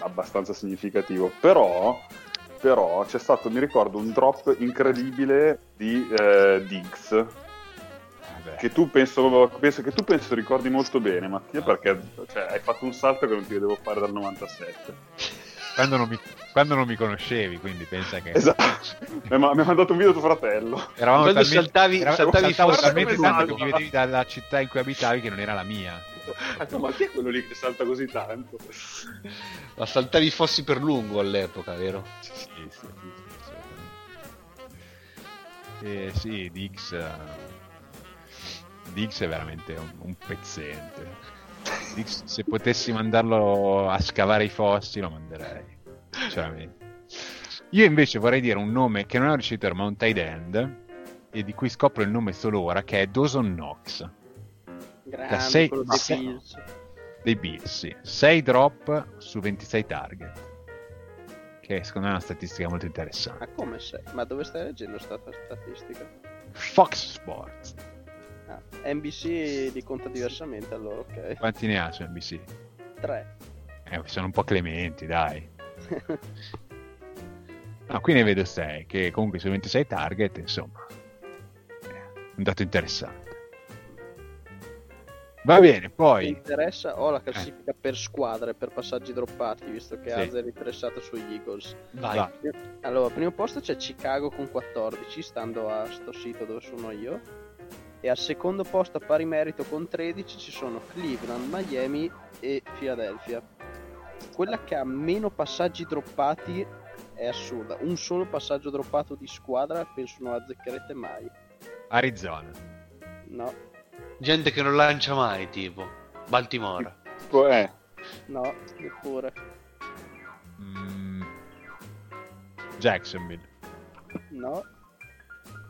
abbastanza significativo. Però, però c'è stato, mi ricordo, un drop incredibile di eh, Diggs, vabbè. che tu penso, penso che tu penso ricordi molto bene, Mattia, perché cioè, hai fatto un salto che non ti vedevo fare dal 97. quando, non mi, quando non mi conoscevi, quindi pensa che Esatto. mi ha mandato un video tuo fratello. eravamo Quando talmente, saltavi- era- saltavi talmente come tanto che mi vedevi dalla città in cui abitavi che non era la mia. Ah, ma chi è quello lì che salta così tanto? La saltavi fossi per lungo all'epoca, vero? Sì, sì, sì. Eh, sì, Dix. eh, Dix è veramente un, un pezzente. Dix, se potessi mandarlo a scavare i fossi, lo manderei. Sinceramente. Io invece vorrei dire un nome che non è un ricevitore, ma un tight end. E di cui scopro il nome solo ora, che è Dawson Knox. Grande, sei- quello dei sei- Bills. dei Bills, sì. 6 drop su 26 target. Che secondo me è una statistica molto interessante. Ma come sei? Ma dove stai leggendo sta statistica? Fox Sports. Ah, NBC li conta diversamente allora, ok. Quanti ne ha su NBC? 3. Eh, sono un po' clementi, dai. No, qui ne vedo 6, che comunque su 26 target, insomma, è un dato interessante. Va bene, Mi poi... interessa, ho la classifica per squadre, per passaggi droppati, visto che Sì. Azer è interessato sugli Eagles. Vai. Va. Allora, al primo posto c'è Chicago con 14, stando a sto sito dove sono io. E al secondo posto, a pari merito con 13, ci sono Cleveland, Miami e Philadelphia. Quella che ha meno passaggi droppati è assurda. Un solo passaggio droppato di squadra penso non la azzeccherete mai. Arizona. No. Gente che non lancia mai, tipo. Baltimora. Eh, No, neppure. Mm, Jacksonville. No.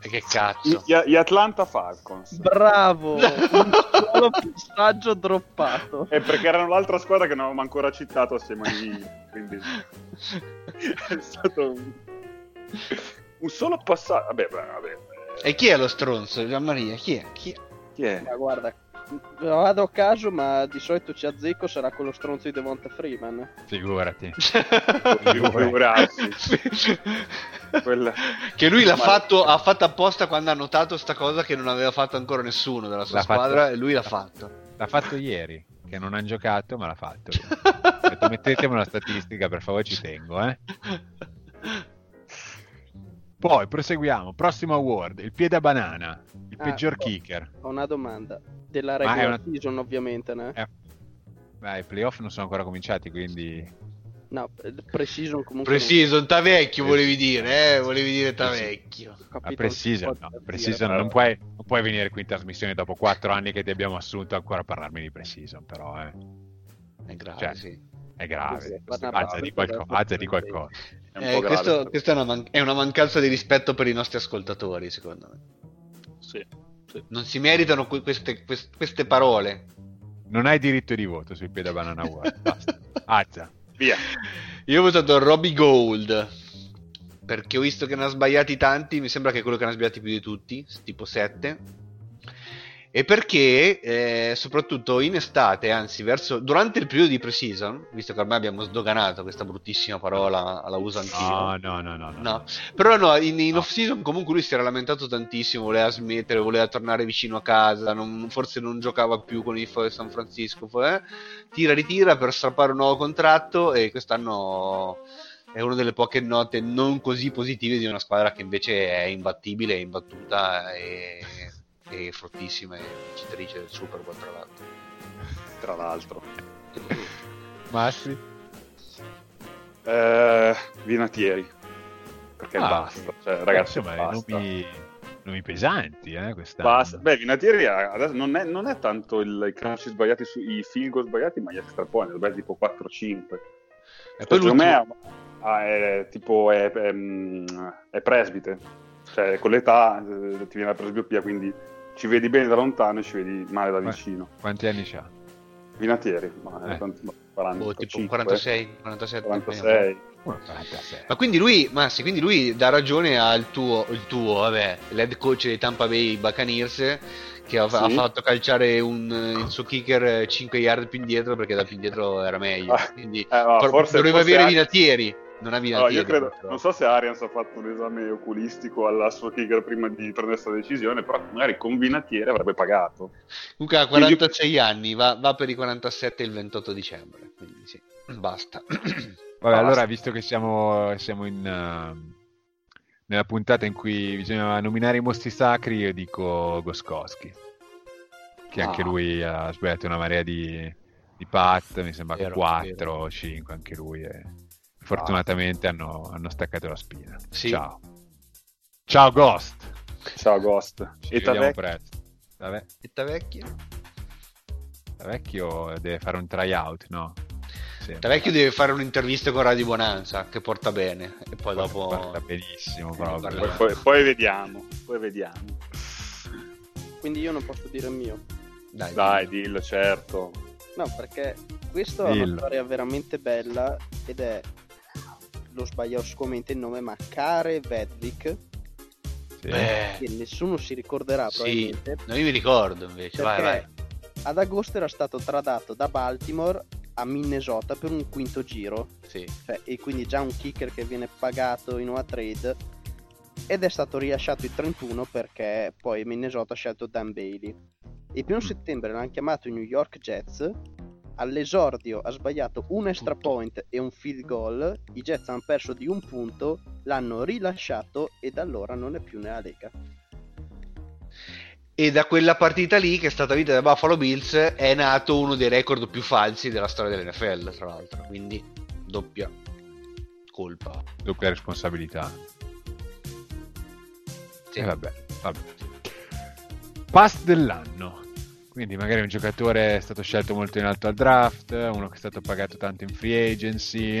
E che cazzo? Gli, gli Atlanta Falcons. Bravo! Un solo passaggio droppato. È perché erano l'altra squadra che non avevamo ancora citato assieme agli quindi è stato un, un solo passaggio. Vabbè, vabbè. E chi è lo stronzo, Gianmaria? Chi è? Chi è? Chi è? Ma guarda, vado a caso, ma di solito ci azzecco sarà quello stronzo di Devonta Freeman. Figurati. Figurarsi. Quella- che lui l'ha fatto, ha fatto apposta quando ha notato sta cosa che non aveva fatto ancora nessuno della sua L'ha fatto- squadra e lui l'ha fatto. L'ha fatto ieri, che non hanno giocato, ma l'ha fatto. Detto, mettetemi una statistica, per favore, ci tengo, eh. Poi proseguiamo. Prossimo award, il piede a banana, il Ah, peggior oh. kicker. Ho una domanda. Della regular è una- season, ovviamente? Eh, Beh, i playoff non sono ancora cominciati, quindi No, pre-season comunque. Precision, Tavecchio Sì. volevi dire, eh? Volevi dire Tavecchio. non ho a capito pre-season, cosa no, pre-season non, puoi, non puoi venire qui in trasmissione dopo quattro anni che ti abbiamo assunto ancora a parlarmi di pre-season, però eh, È grave, Cioè, sì. è grave. Guarda, alza di qualcosa. È un Eh, po' grave. questo, questa è una, man- è una mancanza di rispetto per i nostri ascoltatori, secondo me. Sì, sì. Non si meritano que- queste, quest- queste parole. Non hai diritto di voto sul piede a banana award, basta. Alza. Via. Io ho votato Robbie Gold perché ho visto che ne ha sbagliati tanti. Mi sembra che è quello che ne ha sbagliati più di tutti, tipo 7. E perché, eh, soprattutto in estate, anzi, verso, durante il periodo di pre-season, visto che ormai abbiamo sdoganato questa bruttissima parola, la uso anch'io. No, no, no, no. no. No, però no, in, in No. off season comunque lui si era lamentato tantissimo, voleva smettere, voleva tornare vicino a casa, non- forse non giocava più con i Fo- San Francisco, eh. tira ritira per strappare un nuovo contratto e quest'anno è una delle poche note non così positive di una squadra che invece è imbattibile, è imbattuta e, e fortissima e vincitrice del Super Bowl tra l'altro. Tra l'altro. Massi? Eh, Vinatieri. Perché Ah. basta. Cioè, ragazzi, basta. nomi, nomi pesanti, eh, quest'anno. Basta. Beh, Vinatieri adesso non è, non è tanto il, i calci sbagliati, su, i field sbagliati, ma gli extra point, dovrebbe tipo 4-5. E poi Secondo me ah, è, tipo è, è, mm, è presbite. Cioè, con l'età eh, ti viene la presbiopia, quindi ci vedi bene da lontano e ci vedi male da Beh. vicino. Quanti anni c'ha? Vinatieri, ma Eh. tanti- ma boh, tipo 45, 46, 47, 46. Oh, 46. Ma quindi lui, Massi, quindi lui dà ragione al tuo, il tuo, vabbè, l'head coach dei Tampa Bay Buccaneers che ha, Sì. ha fatto calciare un, il suo kicker 5 yard più indietro perché da più indietro era meglio. Ah, Quindi eh, por- forse- doveva forse avere anche- Vinatieri, non ha Allora, io credo, non so se Arians ha fatto un esame oculistico alla sua kicker prima di prendere questa decisione, però magari con Vinatieri avrebbe pagato. Comunque ha 46 anni, va, va per i 47 il 28 dicembre, quindi sì, basta. Vabbè, Basta. allora, visto che siamo, siamo in, ehm, nella puntata in cui bisogna nominare i mostri sacri, io dico Goskowski. Che anche Ah. lui ha sbagliato una marea di, di pat, mi sembra Vero, 4 vero. o 5 anche lui. E fortunatamente hanno, hanno staccato la spina. Sì. Ciao. Ciao Ghost. Ciao Ghost. Ci E vediamo presto. Vabbè, Etta vecchio? vecchio deve fare un tryout, no? Sì. Vecchio deve fare un'intervista con Radio Bonanza, che porta bene, e poi dopo... Guarda benissimo proprio. Poi, poi- poi vediamo, poi vediamo. Quindi io non posso dire il mio. Dai, Dai, dillo, certo. No, perché questo è una storia veramente bella ed è lo sbaglio sicuramente il nome, ma Care Vedvik, Sì. Che nessuno si ricorderà sì, probabilmente, non io mi ricordo invece, vai, vai. ad agosto era stato tradato da Baltimore a Minnesota per un quinto giro, Sì. cioè, e quindi già un kicker che viene pagato in una trade ed è stato rilasciato il 31 perché poi Minnesota ha scelto Dan Bailey. Il primo Mm. settembre l'hanno chiamato i New York Jets. All'esordio ha sbagliato un extra point e un field goal. I Jets hanno perso di un punto, l'hanno rilasciato e da allora non è più nella Lega. E da quella partita lì, che è stata vinta da Buffalo Bills, è nato uno dei record più falsi della storia dell'NFL, tra l'altro. Quindi, doppia colpa. Doppia responsabilità. Sì. E vabbè, vabbè. Pass dell'anno. Quindi magari un giocatore è stato scelto molto in alto al draft, uno che è stato pagato tanto in free agency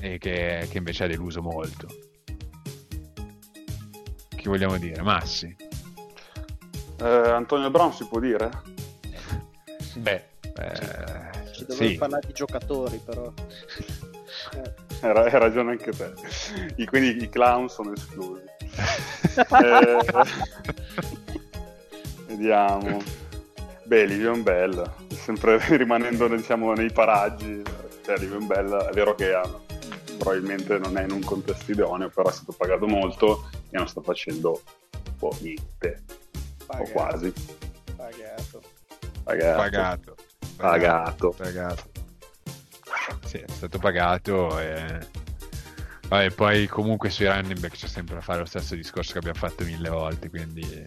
e che, che invece ha deluso molto. Chi vogliamo dire? Massi. Eh, Antonio Brown si può dire? Beh, Eh, Ci dovevo sì. parlare di giocatori, però. Eh, hai ragione anche te. I- quindi i clown sono esclusi. Eh, vediamo. Beh, Livion Bell, sempre rimanendo diciamo, nei paraggi. Cioè, Livion Bell è vero che ha- probabilmente non è in un contesto idoneo, però è stato pagato molto e non sta facendo un po' niente, o pagato, quasi. pagato. Pagato. pagato. Pagato. Pagato. Sì, è stato pagato e... Vabbè, poi comunque sui running back c'è sempre da fare lo stesso discorso che abbiamo fatto mille volte, quindi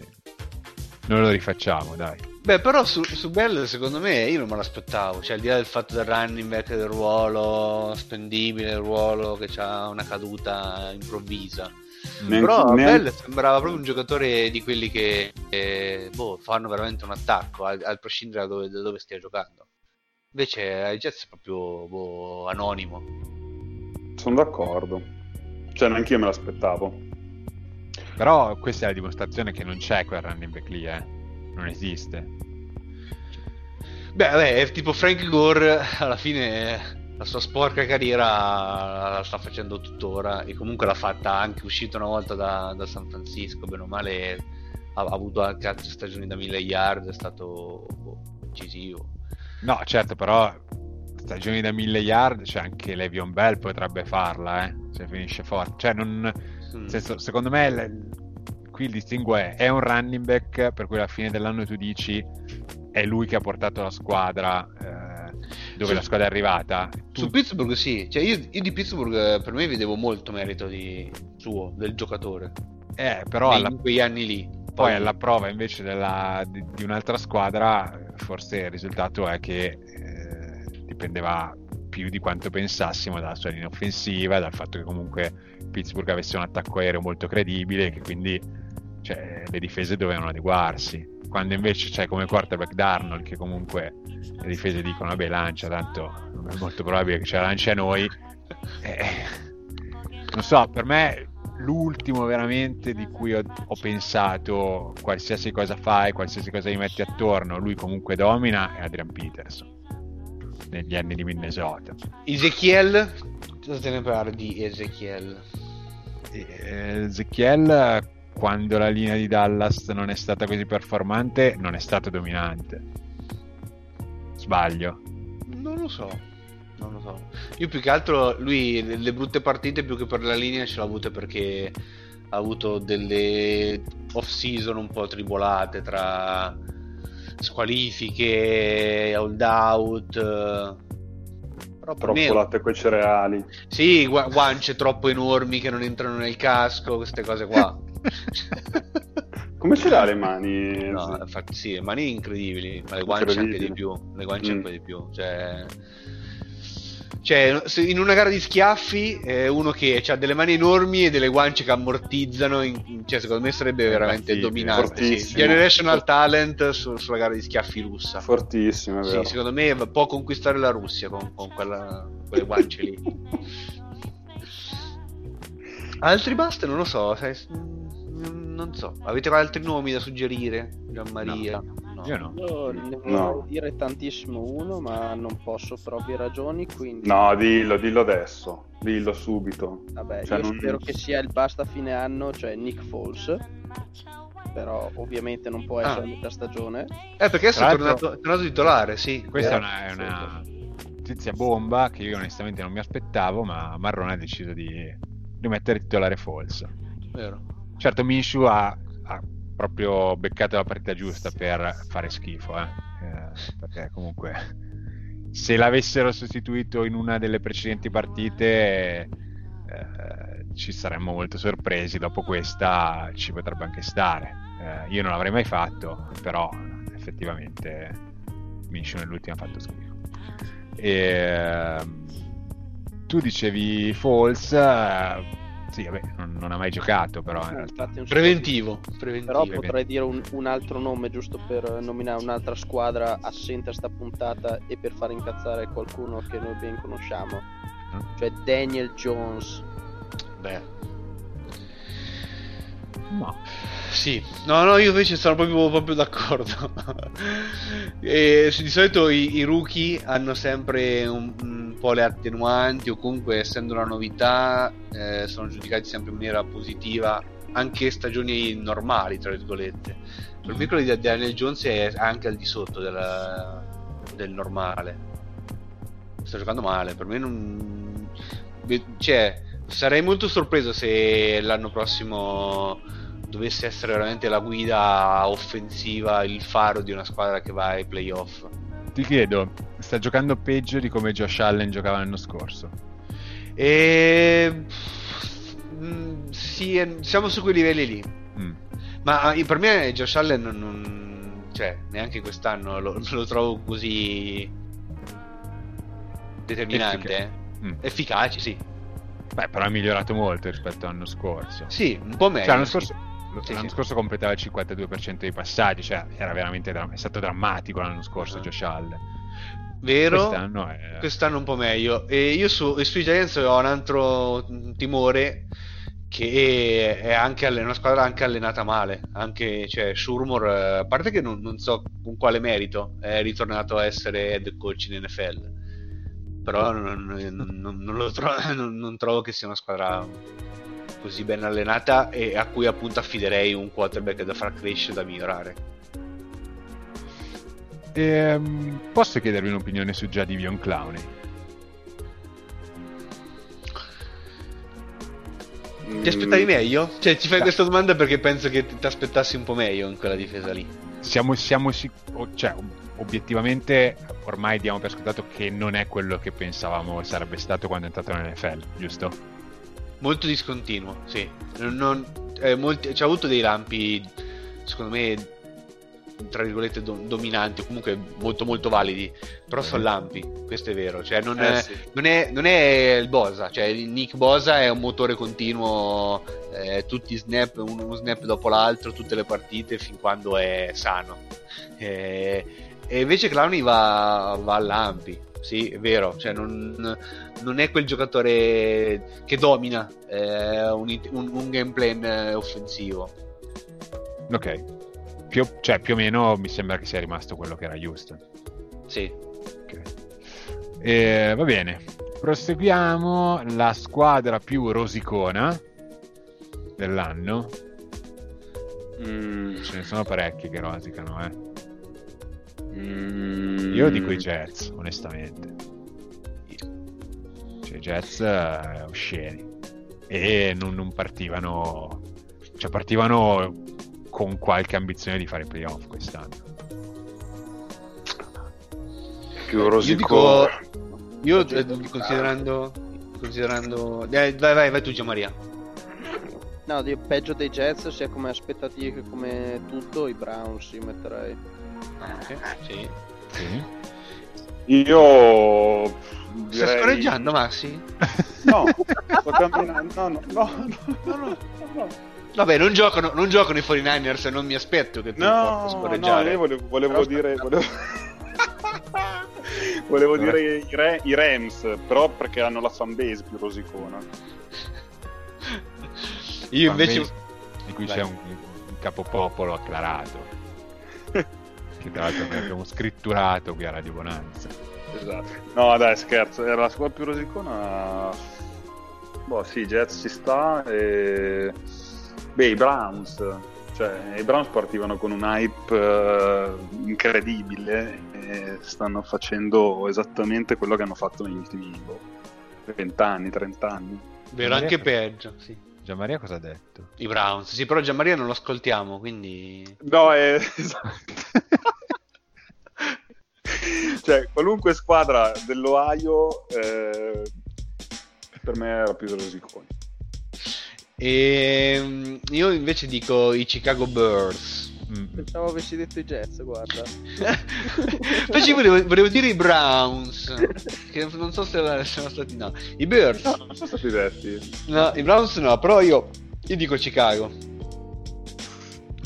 non lo rifacciamo, dai. Beh, però su, su Bell secondo me io non me l'aspettavo, cioè al di là del fatto del running back, del ruolo spendibile, il ruolo che ha una caduta improvvisa. Neanche- Però neanche- Bell sembrava proprio un giocatore di quelli che eh, boh, fanno veramente un attacco, al, al prescindere da dove, da dove stia giocando. Invece ai Jets è proprio boh, anonimo. Sono d'accordo. Cioè, neanche io me l'aspettavo. Però questa è la dimostrazione che non c'è quel running back lì, eh. Non esiste. Beh, vabbè, è tipo Frank Gore alla fine la sua sporca carriera la sta facendo tuttora e comunque l'ha fatta anche uscito una volta da, da San Francisco, bene o male ha, ha avuto anche altre stagioni da 1000 yard, è stato incisivo. No, certo, però stagioni da mille yard, cioè anche Le'Veon Bell potrebbe farla, eh. Se finisce forte. Cioè, non... Mm. senso, secondo me il- qui il distinguo è, è un running back per cui alla fine dell'anno tu dici è lui che ha portato la squadra eh, dove Su- la squadra è arrivata. Tu- Su Pittsburgh sì, cioè io, io di Pittsburgh eh, per me vedevo molto merito di, suo, del giocatore, eh, però alla, in quegli anni lì. poi alla prova invece della- di, di un'altra squadra forse il risultato è che eh, dipendeva più di quanto pensassimo dalla sua linea offensiva, dal fatto che comunque Pittsburgh avesse un attacco aereo molto credibile e che quindi cioè, le difese dovevano adeguarsi. Quando invece c'è come quarterback Darnold che comunque le difese dicono vabbè lancia, tanto è molto probabile che ce la lanci a noi. Eh, non so, per me l'ultimo veramente di cui ho, ho pensato qualsiasi cosa fai, qualsiasi cosa gli metti attorno, lui comunque domina è Adrian Peterson negli anni di Minnesota. Ezekiel, cosa te ne pare di Ezekiel? Eh, Ezekiel quando la linea di Dallas non è stata così performante non è stato dominante. Sbaglio. Non lo so, non lo so. Io più che altro lui le, le brutte partite più che per la linea ce l'ha avute perché ha avuto delle off season un po' tribolate tra squalifiche, hold out. eh. Troppo me, latte coi cereali. sì, gua- guance troppo enormi che non entrano nel casco, queste cose qua. Come ce l'ha le mani? No, infatti sì, le mani incredibili, ma le guance anche di più, le guance Mm. anche di più, cioè... Cioè, in una gara di schiaffi, eh, uno che ha delle mani enormi e delle guance che ammortizzano, in- cioè, secondo me sarebbe veramente Impattibile, dominante. Sì. Generational talent su- sulla gara di schiaffi russa. Fortissimo, Sì, vero. secondo me può conquistare la Russia con, con quella- quelle guance lì. Altri basta? Non lo so, sai, mm, non so. Avete altri nomi da suggerire? Gianmaria? No. Io no. Io ne No. volevo dire tantissimo uno, ma non posso per ovvie ragioni, quindi No, dillo, dillo adesso. Dillo subito. vabbè, cioè, io non- spero che sia il basta fine anno, cioè Nick Foles. Però ovviamente non può essere Ah. metà stagione. Eh, perché adesso Tra è tornato, è tornato titolare, sì. Questa è Vero. una, è una notizia bomba che io onestamente non mi aspettavo, ma Marrone ha deciso di, di mettere titolare falso. Vero. Certo, Minshu ha, ha proprio beccato la partita giusta per fare schifo, eh. Eh, perché comunque se l'avessero sostituito in una delle precedenti partite eh, ci saremmo molto sorpresi, dopo questa ci potrebbe anche stare. Eh, io non l'avrei mai fatto, però effettivamente Minshu nell'ultima ha fatto schifo. E, ehm, tu dicevi false, eh, Sì, vabbè, non, non ha mai giocato, però in No, realtà. un Preventivo, Però preventivo. potrei dire un, un altro nome giusto per nominare un'altra squadra assente a sta puntata e per far incazzare qualcuno che noi ben conosciamo. Mm. Cioè Daniel Jones. Beh, No. Sì, no, no, io invece sono proprio, proprio d'accordo. e, di solito i, i rookie hanno sempre un, un po' le attenuanti, o comunque, essendo una novità, eh, sono giudicati sempre in maniera positiva, anche stagioni normali, tra virgolette. Per me quello di Daniel Jones è anche al di sotto della- del normale. Sta giocando male, per me non. Cioè, sarei molto sorpreso se l'anno prossimo dovesse essere veramente la guida offensiva, il faro di una squadra che va ai playoff. Ti chiedo, sta giocando peggio di come Josh Allen giocava l'anno scorso? E. Mm, sì, siamo su quei livelli lì. Mm. Ma eh, per me Josh Allen non, non- cioè, neanche quest'anno lo, lo trovo così determinante. Efficace. eh. Mm. Efficace, sì. Beh, però ha migliorato molto rispetto all'anno scorso. Sì, un po' meglio. Cioè, l'anno scorso, Sì, l'anno sì. scorso completava il 52% dei passaggi, cioè era veramente dra- è stato drammatico l'anno scorso Ah. Josh Allen. Vero? Quest'anno è... Quest'anno un po' meglio. E io su, sui Giants ho un altro timore che è anche una squadra anche allenata male. Anche, cioè, Shurmur, eh, a parte che non, non so con quale merito è ritornato a essere head coach in NFL. Però non, non- non- tro- non- non trovo che sia una squadra così ben allenata e a cui appunto affiderei un quarterback da far crescere, da migliorare. Ehm, posso chiedervi un'opinione su Jadivion Clowney? Ti aspettavi Mm, meglio? Cioè, ti fai Beh. questa domanda perché penso che ti aspettassi un po' meglio in quella difesa lì. Siamo, siamo sic- o- cioè, obiettivamente ormai diamo per scontato che non è quello che pensavamo sarebbe stato quando è entrato nell'NFL, giusto? Molto discontinuo, sì. Non, eh, molti- c'ha avuto dei lampi, secondo me, tra virgolette, do- dominanti, o comunque molto molto validi. Però sono lampi, questo è vero. Cioè, non, Eh, è, sì. non, è, non è il Bosa, cioè Nick Bosa è un motore continuo, eh, tutti i snap, uno, uno snap dopo l'altro, tutte le partite, fin quando è sano. Eh, e invece Clowney va, va a lampi. Sì, è vero, cioè non, non è quel giocatore che domina eh, un, un- un game plan eh, offensivo. Ok. Più, cioè, più o meno mi sembra che sia rimasto quello che era Houston. Sì. Ok. Eh, va bene. Proseguiamo. La squadra più rosicona dell'anno. mm, Ce ne sono parecchi che rosicano, eh. Mm, Io dico i Jets, onestamente. Cioè, i Jets eh, osceni. E non, non partivano... Cioè, partivano con qualche ambizione di fare i playoff quest'anno. più Io rosico. dico, io eh, considerando, considerando, eh, vai, vai, vai tu, Gianmaria. No, io peggio dei Jets, sia come aspettative che come tutto, i Browns io metterei. Anche, sì. Sì. Io Stai direi... scorreggiando, Massi? No, sto camminando. No, no, no, no, no, no. Vabbè, non giocano, non giocano i 49ers e non mi aspetto che tu mi porti a No, scorreggiare. no, io volevo, volevo dire... Volevo, volevo dire i, Re- i Rams, però perché hanno la fanbase più rosicona. Io invece... Di cui Vai. c'è un, un capopopolo acclarato. che tra l'altro noi abbiamo scritturato qui a Radio Bonanza. Esatto. No, dai, scherzo, era la squadra più rosicona. Boh, sì, Jets ci sta. E... Beh, i Browns. Cioè, i Browns partivano con un hype eh, incredibile e stanno facendo esattamente quello che hanno fatto negli ultimi boh, 20 anni, 30 anni. Vero, anche peggio, sì. Gianmaria cosa ha detto? I Browns. Sì, però Gianmaria non lo ascoltiamo, quindi... No, è... esatto. cioè, qualunque squadra dell'Ohio eh, per me era più rosicone. E mm, io invece dico i Chicago Bears. Mm. Pensavo avessi detto i Jets, guarda. Invece volevo, volevo dire i Browns, che non so se sono stati no. I Bears, No, non sono stati detti. no, i Browns no, però io, io dico Chicago.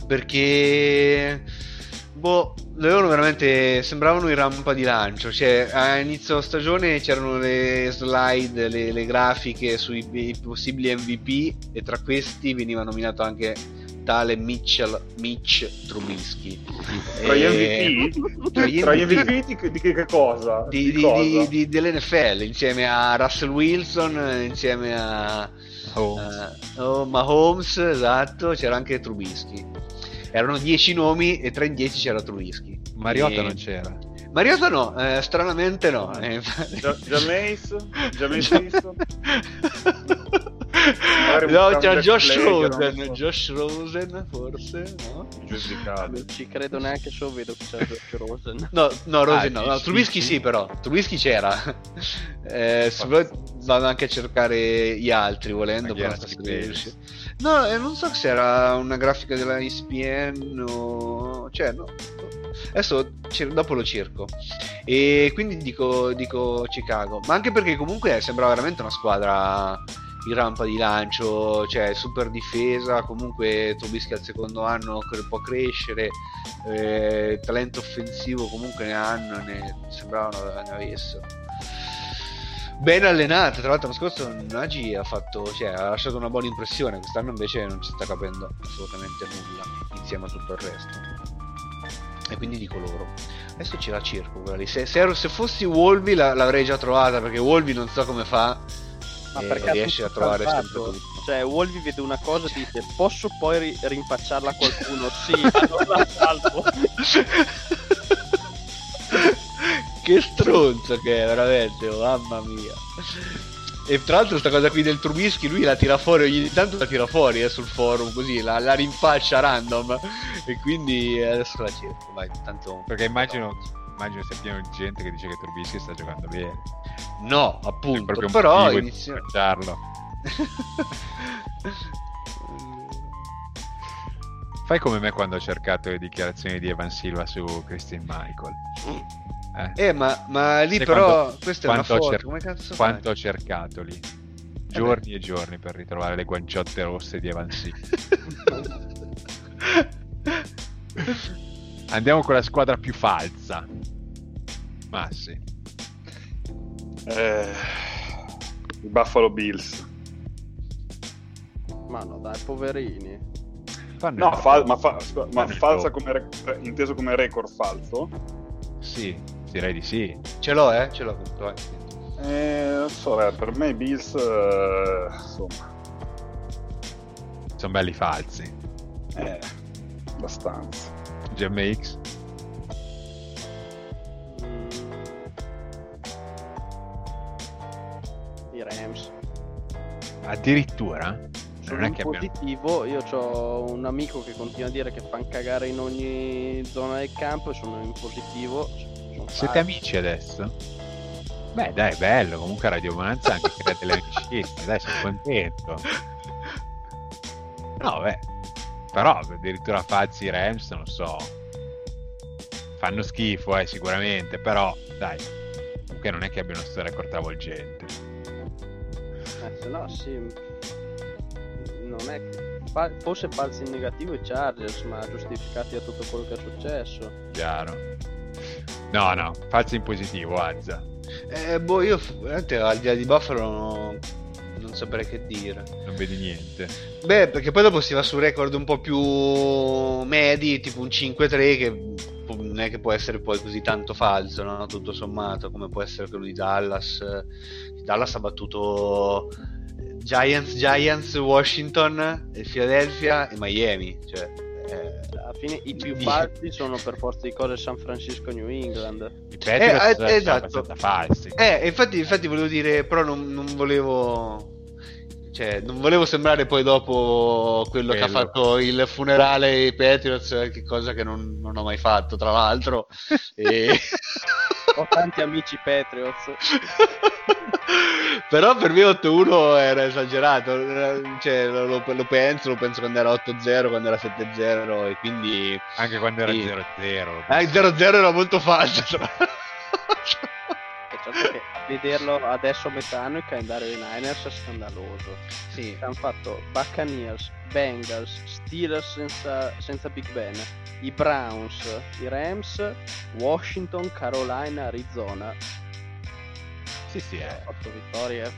Perché, boh, loro veramente sembravano in rampa di lancio. Cioè, a inizio stagione c'erano le slide, le, le grafiche sui i possibili MVP e tra questi veniva nominato anche tale Mitchell, Mitch Trubisky. Tra gli MVP? tra gli MVP di, che- di che, che cosa? di, di- cosa? di- di- dell'NFL insieme a Russell Wilson, insieme a Oh. eh, oh, Mahomes, esatto, c'era anche Trubisky. Erano 10 nomi e tra i 10 c'era Trubisky. Mariota E- non c'era. Mariota no, eh, stranamente no. eh, infatti- Gia- Jameis? No, comeback Josh player, non Rosen, so. Josh Rosen forse, no? Giudicato. Non ci credo neanche se lo vedo che c'è Josh Rosen. No, no, Rosen Ah, no, no, Trubisky sì. però, Trubisky c'era. Eh, se vuoi vado anche a cercare gli altri volendo, però? No, eh, non so se era una grafica della ESPN o... Cioè, no. Adesso dopo lo cerco. E quindi dico, dico Chicago. Ma anche perché comunque sembrava veramente una squadra in rampa di lancio, cioè super difesa, comunque Trubisky al secondo anno può crescere, eh, talento offensivo comunque ne hanno, ne sembravano ne avessero. Ben allenate, tra l'altro l'anno scorso Nagy ha fatto, cioè, ha lasciato una buona impressione, quest'anno invece non ci sta capendo assolutamente nulla insieme a tutto il resto. E quindi dico loro. Adesso ce la cerco quella lì. Se, se, se fossi Wolby la- l'avrei già trovata perché Wolby non so come fa Ma perché ha riesce a trovare calzato. sempre tutto. Cioè, Wolvi vede una cosa e dice: Posso poi ri- rinfacciarla a qualcuno? sì, la salvo. che stronzo che è veramente, oh, mamma mia. E tra l'altro sta cosa qui del Trubisky, lui la tira fuori, ogni tanto la tira fuori eh, sul forum, così, la, la rinfaccia random. E quindi adesso la cerco, vai, tanto... Perché immagino, immagino sia pieno di gente che dice che Trubisky sta giocando bene. No, appunto, però inizia... Fai come me quando ho cercato le dichiarazioni di Evan Silva su Christian Michael. Eh? Eh, ma, ma lì Sai però, quanto- questa è una foto, cer- come cazzo Quanto fai? ho cercato lì. Giorni e giorni per ritrovare le guanciotte rosse di Evan Silva. Andiamo con la squadra più falsa. Massi. Eh, I Buffalo Bills. Ma no, dai, poverini. Fanno No, il fa- gioco. ma, fa- ma falsa come re- inteso come record falso? Sì, direi di sì. Ce l'ho, eh? Ce l'ho, appunto, vai. Eh, non so, eh, per me i Bills, eh, insomma, Sono belli falsi. eh, abbastanza. GMX. I Rams. Addirittura? Sono Non è che abbiamo... positivo, io ho un amico che continua a dire che fanno cagare in ogni zona del campo e sono in positivo. Sono Siete amici adesso? Beh, dai, bello. Comunque Radio Bonanza anche crea delle amicizie. Dai, sono contento. No, beh. Però addirittura falsi i Rams, non so. Fanno schifo, eh, sicuramente. Però, dai. Comunque non è che abbiano questo record travolgente. Eh, se no, sì. Non è che. Forse falsi in negativo i Chargers, ma giustificati da tutto quello che è successo. Chiaro. No, no, falsi in positivo, Azza. Eh, boh, io veramente al di là di Buffalo non, non saprei che dire. Non vedi niente. Beh, perché poi dopo si va su record un po' più medi, tipo un 5-3, che non è che può essere poi così tanto falso, no? Tutto sommato, come può essere quello di Dallas. Dallas ha battuto Giants, Giants, Washington, e Philadelphia e Miami. Cioè, eh, Alla fine i più falsi sono per forza di cose San Francisco New England. Eh, sono esatto. falsi. Eh, infatti, infatti volevo dire, però non, non volevo... cioè, non volevo sembrare poi dopo quello, che ha fatto il funerale ai Patriots, che cosa che non, non ho mai fatto, tra l'altro. E- Ho tanti amici Patriots. Però per me 8-1 era esagerato, era- cioè, lo, lo- lo penso, lo penso quando era 8-0, quando era 7-0 e quindi... Anche quando era Sì. 0-0. Ah, il 0-0 era molto falso. tra vederlo adesso a metà anno il calendario dei Niners è scandaloso. sì. Hanno fatto Buccaneers, Bengals, Steelers senza, senza Big Ben, i Browns, i Rams, Washington, Carolina, Arizona. Sì, sì, eh. 8 vittorie,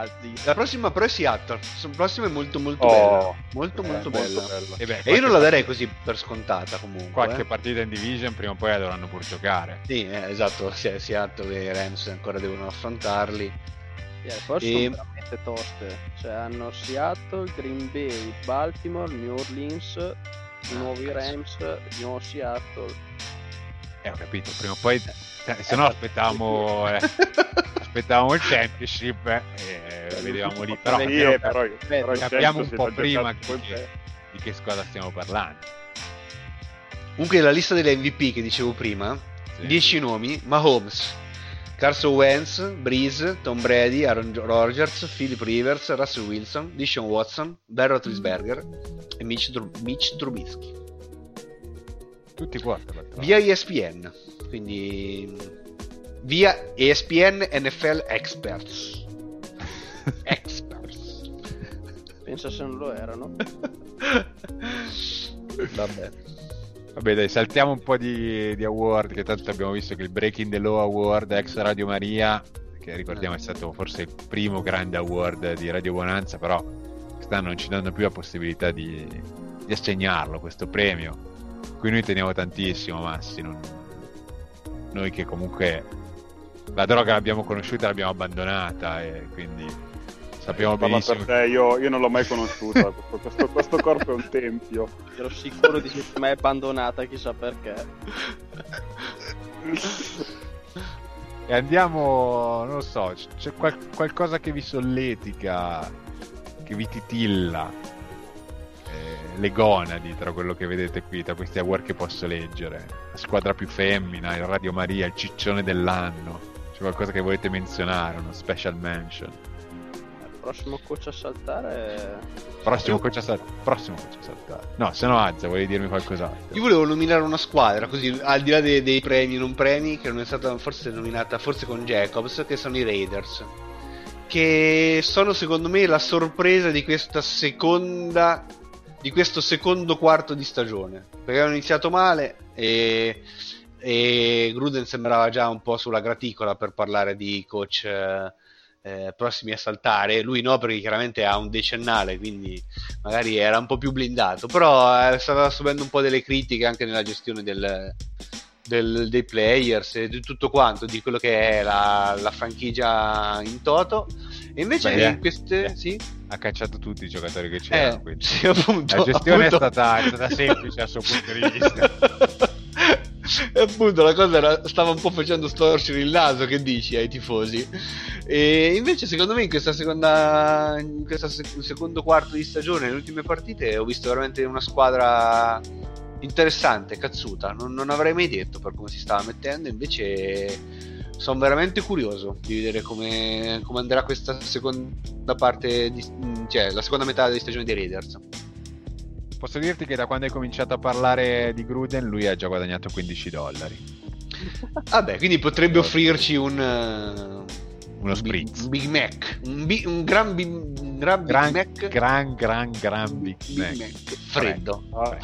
pazzissime. La prossima però è Seattle, la prossima è molto molto Oh, bella, molto eh, molto, molto bella. bella. E, beh, E io non la darei così per scontata comunque. Qualche eh. partita in division prima o poi la dovranno pur giocare. Sì, eh, esatto, sia Seattle e i Rams ancora devono affrontarli. Eh, poi E- sono veramente toste. Cioè hanno Seattle, Green Bay, Baltimore, New Orleans, i nuovi cazzo. Rams, di nuovo Seattle. Eh, ho capito, prima o poi... eh, Se no aspettavamo... eh, aspettavamo il championship eh, e vedevamo lì. Però Sì, capiamo, eh, però, però capiamo un po' prima che- bene. di che squadra stiamo parlando. Comunque la lista delle MVP che dicevo prima, Sì. 10 nomi, Mahomes, Carson Wentz, Breeze, Tom Brady, Aaron Rodgers, Philip Rivers, Russell Wilson, Dishon Watson, Ben Roethlisberger e Mitch, Tru- Mitch Trubisky. Tutti tra Via ESPN, quindi via ESPN NFL Experts. Experts. Pensa se non lo erano. Vabbè. Vabbè dai, saltiamo un po' di, di award, che tanto abbiamo visto che il Breaking the Law Award ex Radio Maria, che ricordiamo è stato forse il primo grande award di Radio Bonanza, però quest'anno non ci danno più la possibilità di, di assegnarlo, questo premio, cui noi teniamo tantissimo, Massi, non- noi che comunque la droga l'abbiamo conosciuta l'abbiamo abbandonata e quindi sappiamo Parla benissimo per te, io, io non l'ho mai conosciuta. questo, questo- questo corpo è un tempio. Ero sicuro di che è abbandonata, chissà perché. E andiamo, non lo so, c'è qual- qualcosa che vi solletica, che vi titilla eh, le gonadi tra quello che vedete qui, tra questi award che posso leggere. La squadra più femmina, il Radio Maria, il ciccione dell'anno. C'è qualcosa che volete menzionare, uno special mention. Prossimo coach a saltare. Prossimo Io- coach a sal- prossimo coach a saltare. No, se no Azza, volevi dirmi qualcos'altro? Io volevo nominare una squadra, così al di là dei, dei premi e non premi, che non è stata forse nominata, forse con Jacobs, che sono i Raiders. Che sono secondo me la sorpresa di questa seconda. di questo secondo quarto di stagione. Perché avevano iniziato male e. e Gruden sembrava già un po' sulla graticola per parlare di coach. eh, eh, prossimi a saltare, lui no perché chiaramente ha un decennale quindi magari era un po' più blindato, però eh, stava subendo un po' delle critiche anche nella gestione del, del- dei players e di tutto quanto, di quello che è la, la franchigia in toto. E invece Beh, in queste... eh. Sì? Ha cacciato tutti i giocatori che c'erano. Eh, sì, appunto, La gestione appunto. è, stata, è stata semplice dal suo punto di vista. e appunto la cosa era- stava un po' facendo storcere il naso, che dici ai tifosi. E invece, secondo me, in questa seconda, in questo secondo quarto di stagione, nelle ultime partite, ho visto veramente una squadra interessante, cazzuta. Non, non avrei mai detto per come si stava mettendo. Invece, sono veramente curioso di vedere come, come andrà questa seconda parte, di, cioè la seconda metà di stagione dei Raiders. Posso dirti che da quando hai cominciato a parlare di Gruden lui ha già guadagnato 15 dollari. Vabbè, quindi potrebbe offrirci un. eh, Uno un spritz. Big, un Big Mac. Un, bi- un gran, bi- un gran Big Gran, Mac. gran, gran, gran Big, Big Mac. Mac. Freddo. Ah,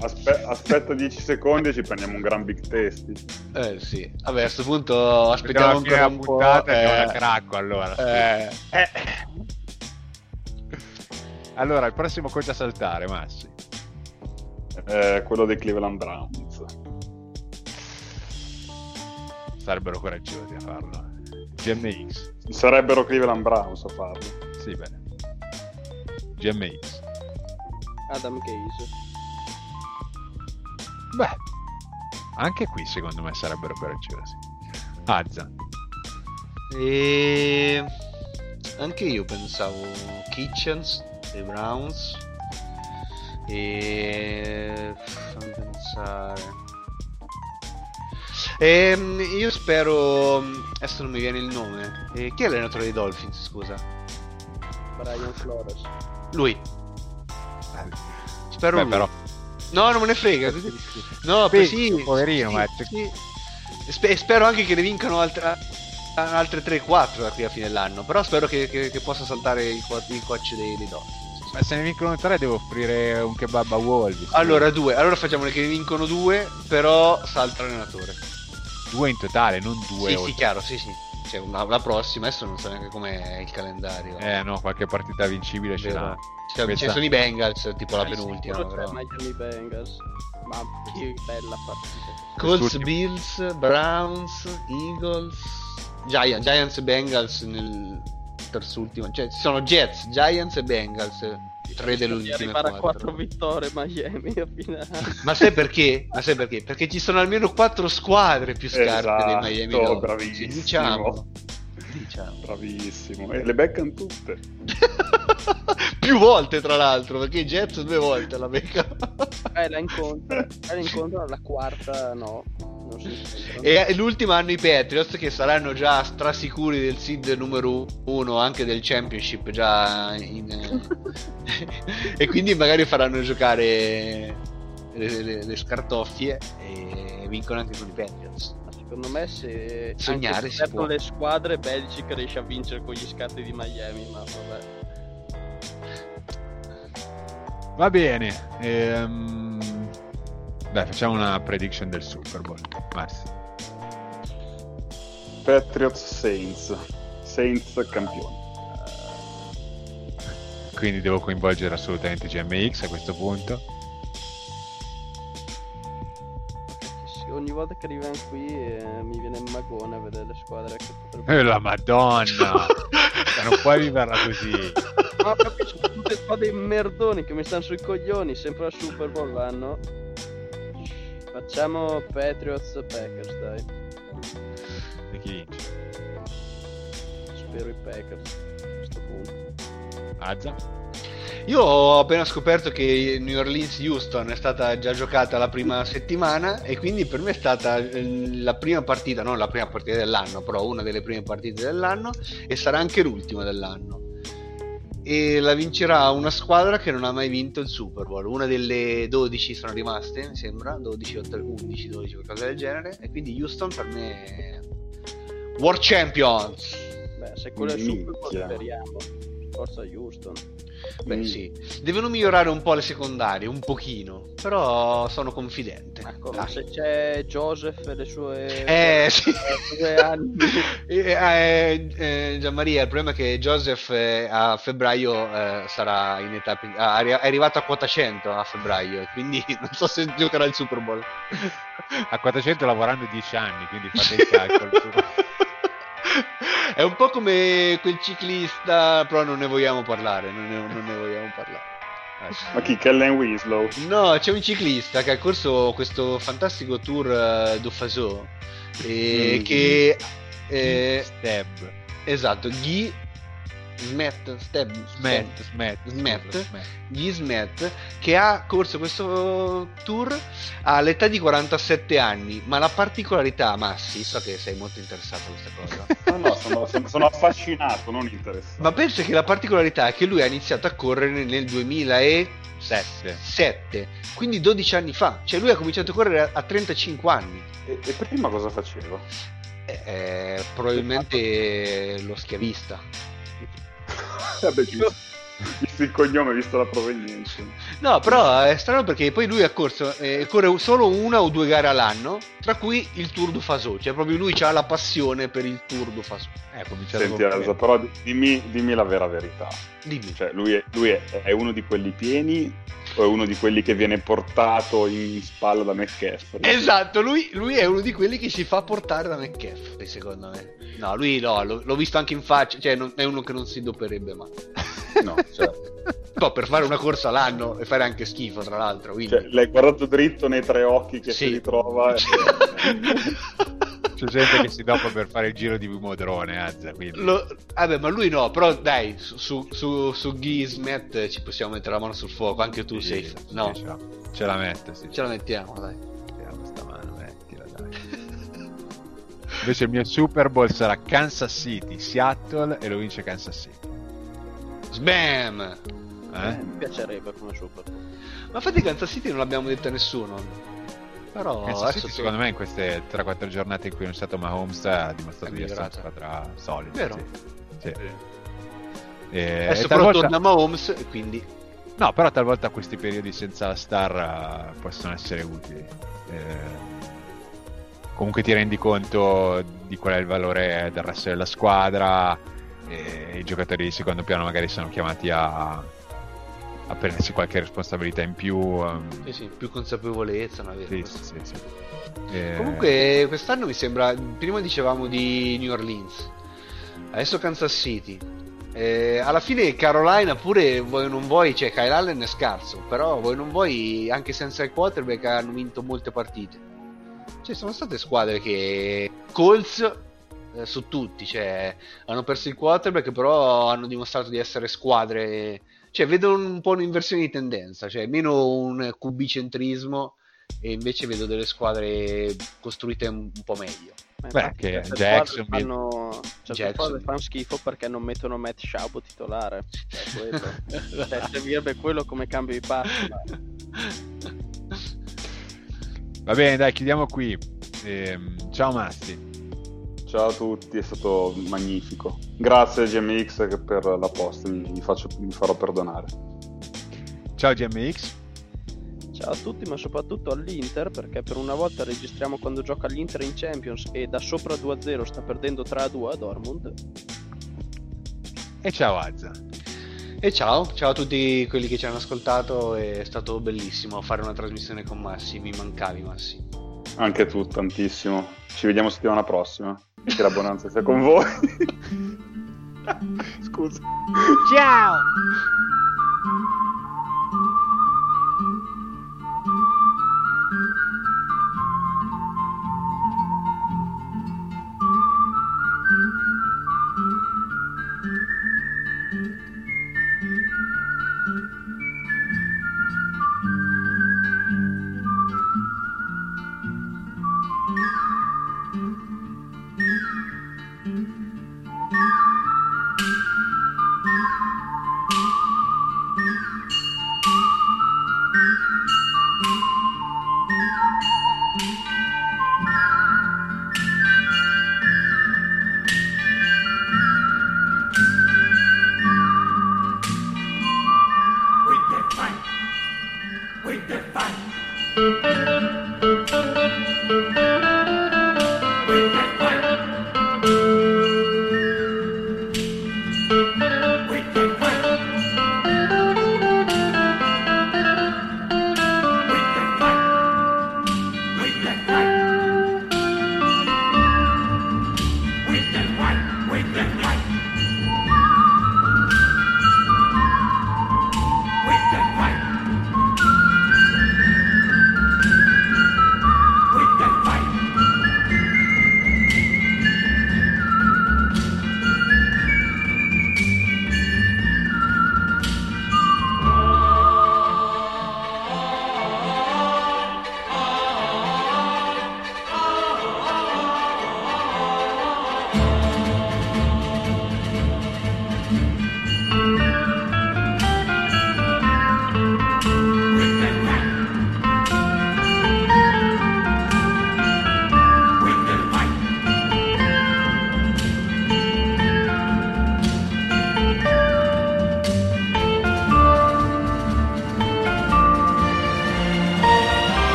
aspe- aspetta 10 secondi e ci prendiamo un gran big testi. Eh sì. Vabbè, a questo punto aspettiamo ancora un po'. puntata e eh, la cracco allora. eh, Allora, il prossimo coach a saltare, Massi. Eh, quello dei Cleveland Browns. Sarebbero coraggiosi a farlo. GMX. Sarebbero Cleveland Browns a farlo. Sì, bene. GMX. Adam Gaze. Beh, anche qui secondo me sarebbero coraggiosi. Azza. E... anche io pensavo Kitchens dei Browns. E fammi pensare. Ehm, io spero adesso non mi viene il nome. Eh, chi è l'allenatore dei Dolphins scusa? Brian Flores. lui. Spero Beh, lui. però. No non me ne frega. No Sì, sì, poverino, sì, ma- sì. E spe- e spero anche che ne vincano altre, altre 3-4 da qui a fine dell'anno però spero che, che- che possa saltare il, il coach dei, dei Dolphins Ma se ne vincono tre devo offrire un kebab a Wolves. allora due allora facciamole che ne vincono due però salta l'allenatore due in totale, non due. sì o- sì chiaro sì sì cioè una, la prossima adesso non so neanche com'è il calendario Eh no, qualche partita vincibile ce l'ha. Cioè, Questa- ci sono i Bengals tipo la Al penultima c'è però. Miami Bengals. Ma che bella partita. Colts, Quest'ultimo. Bills, Browns, Eagles, Giants, Giants e Bengals nel terzultimo. Cioè, ci sono Jets, Giants e Bengals. Tre delle Di ultime arrivare a quattro. 4 vittorie Miami a finale. Ma sai perché? Ma sai perché? Perché ci sono almeno quattro squadre più scarpe dei Miami Esatto, Dolphins. bravissimo. Diciamo. Diciamo. Bravissimo. E le beccano tutte. più volte tra l'altro, perché i Jets due volte la beccano. Eh, la incontra. Eh, la incontra la quarta no. E l'ultimo hanno i Patriots che saranno già strasicuri del seed numero uno anche del championship già in... e quindi magari faranno giocare le, le- le scartoffie e vincono anche con i Patriots. Secondo me se Sognare si se perdono può. le squadre Belichick riesce a vincere con gli scatti di Miami, ma vabbè. Va bene. ehm, Dai, facciamo una prediction del Super Bowl. Massi. Patriots Saints. Saints campioni. Quindi devo coinvolgere assolutamente GMX a questo punto. Ogni volta che arriviamo qui eh, mi viene il magone a vedere le squadre che potrebbero Eh, la madonna! Ma non puoi viverla così. Ma proprio sono tutte qua dei merdoni che mi stanno sui coglioni, sempre al Super Bowl l'anno. Facciamo Patriots Packers, dai. E chi vince? Spero i Packers a questo punto. Azza? Io ho appena scoperto che New Orleans Houston è stata già giocata la prima settimana e quindi per me è stata eh, la prima partita, non la prima partita dell'anno, però una delle prime partite dell'anno e sarà anche l'ultima dell'anno. E la vincerà una squadra che non ha mai vinto il Super Bowl. Una delle 12 sono rimaste, mi sembra, 12 o 11, 12 qualcosa del genere. E quindi Houston per me è World Champions. Beh, se quello è il Super Bowl speriamo. Forza Houston. Beh, Mm. sì. Devono migliorare un po' le secondarie, un pochino. Però sono confidente. Ecco, Dai. se c'è Joseph e le sue... Eh, sì. suoi anni. Eh, eh, eh, Gianmaria, il problema è che Joseph eh, a febbraio eh, sarà in età ah, è arrivato a quota 100 a febbraio quindi non so se giocherà il Super Bowl. A 400 lavorando 10 anni, quindi fate il calcolo. È un po' come quel ciclista, però non ne vogliamo parlare, non ne, non ne vogliamo parlare. Ma chi? Kellen Winslow? No, c'è un ciclista che ha corso questo fantastico tour uh, du Faso e Mm. che eh, Stab. esatto, Guy Smet, Steb, Smet, smet, Smet. smet. Gli Smet che ha corso questo tour all'età di 47 anni ma la particolarità Massi so che sei molto interessato a questa cosa No, no, sono, sono- affascinato, non interessato. ma penso che la particolarità è che lui ha iniziato a correre nel 2007 Sette. quindi 12 anni fa cioè lui ha cominciato a correre a- a 35 anni E, e prima cosa facevo? Eh, eh, probabilmente lo schiavista Vabbè, visto, visto il cognome, visto la provenienza. No, però è strano perché poi lui ha corso, eh, corre solo una o due gare all'anno, tra cui il Tour du Faso, cioè proprio lui ha la passione per il Tour du Faso. Eh, Senti, Elsa, però dimmi, dimmi la vera verità. Dimmi. Cioè, lui, è, lui è, è uno di quelli pieni è uno di quelli che viene portato in spalla da McCaffrey? Esatto, lui, lui è uno di quelli che si fa portare da McCaffrey, secondo me. No, lui no, l'ho, l'ho visto anche in faccia, cioè non- è uno che non si doperebbe mai. No, certo. No, per fare una corsa all'anno e fare anche schifo, tra l'altro. Quindi... Cioè, l'hai guardato dritto nei tre occhi che Sì. si ritrova. e- C'è gente che si dopo per fare il giro di Modrone, Azza, quindi... Lo... Vabbè, ma lui no, però dai, su, su, su, su Gizmet ci possiamo mettere la mano sul fuoco, anche tu Sì, sei... sì, no, ce la, ce la mette, sì. ce la mettiamo, dai. Mettiamo sta mano, mettila, dai. Invece il mio Super Bowl sarà Kansas City, Seattle e lo vince Kansas City. Sbam! Eh? Mi piacerebbe come Super Bowl. Ma infatti Kansas City non l'abbiamo detto a nessuno. Però Kansas adesso City, secondo me, in queste 3-4 giornate in cui non è stato Mahomes ha dimostrato di essere una squadra solida. Vero. Sì. Sì. E, Adesso però torna Mahomes e quindi No, però talvolta questi periodi senza la star eh, possono essere utili. Eh, comunque ti rendi conto di qual è il valore del resto della squadra e i giocatori di secondo piano magari sono chiamati a prendersi qualche responsabilità in più. ehm, sì, sì, più consapevolezza, è vero, sì, sì, sì. Eh, Comunque quest'anno mi sembra, prima dicevamo di New Orleans, adesso Kansas City. Eh, alla fine Carolina pure vuoi o non vuoi, cioè Kyle Allen è scarso, però vuoi o non vuoi, anche senza il quarterback hanno vinto molte partite. Cioè sono state squadre che Colts eh, su tutti, cioè hanno perso il quarterback però hanno dimostrato di essere squadre, cioè vedo un po' un'inversione di tendenza, cioè meno un QB centrismo e invece vedo delle squadre costruite un, un po' meglio. Ma Beh, che squadre fanno, certe squadre fanno schifo perché non mettono Matt Schaub titolare. È quello. cioè, servirebbe quello come cambio di passo. Va bene, dai, chiudiamo qui. Ehm, ciao Masti. Ciao a tutti, è stato magnifico. Grazie GMX che per la posta mi, mi faccio- mi farò perdonare. Ciao GMX. Ciao a tutti, ma soprattutto all'Inter, perché per una volta registriamo quando gioca l'Inter in Champions e da sopra 2-0 sta perdendo 3-2 a Dortmund. E ciao Azza. E ciao, ciao a tutti quelli che ci hanno ascoltato, è stato bellissimo fare una trasmissione con Massi, mi mancavi Massi. Anche tu, tantissimo. Ci vediamo settimana prossima. Che la buonanza sia con voi. Scusa. Ciao!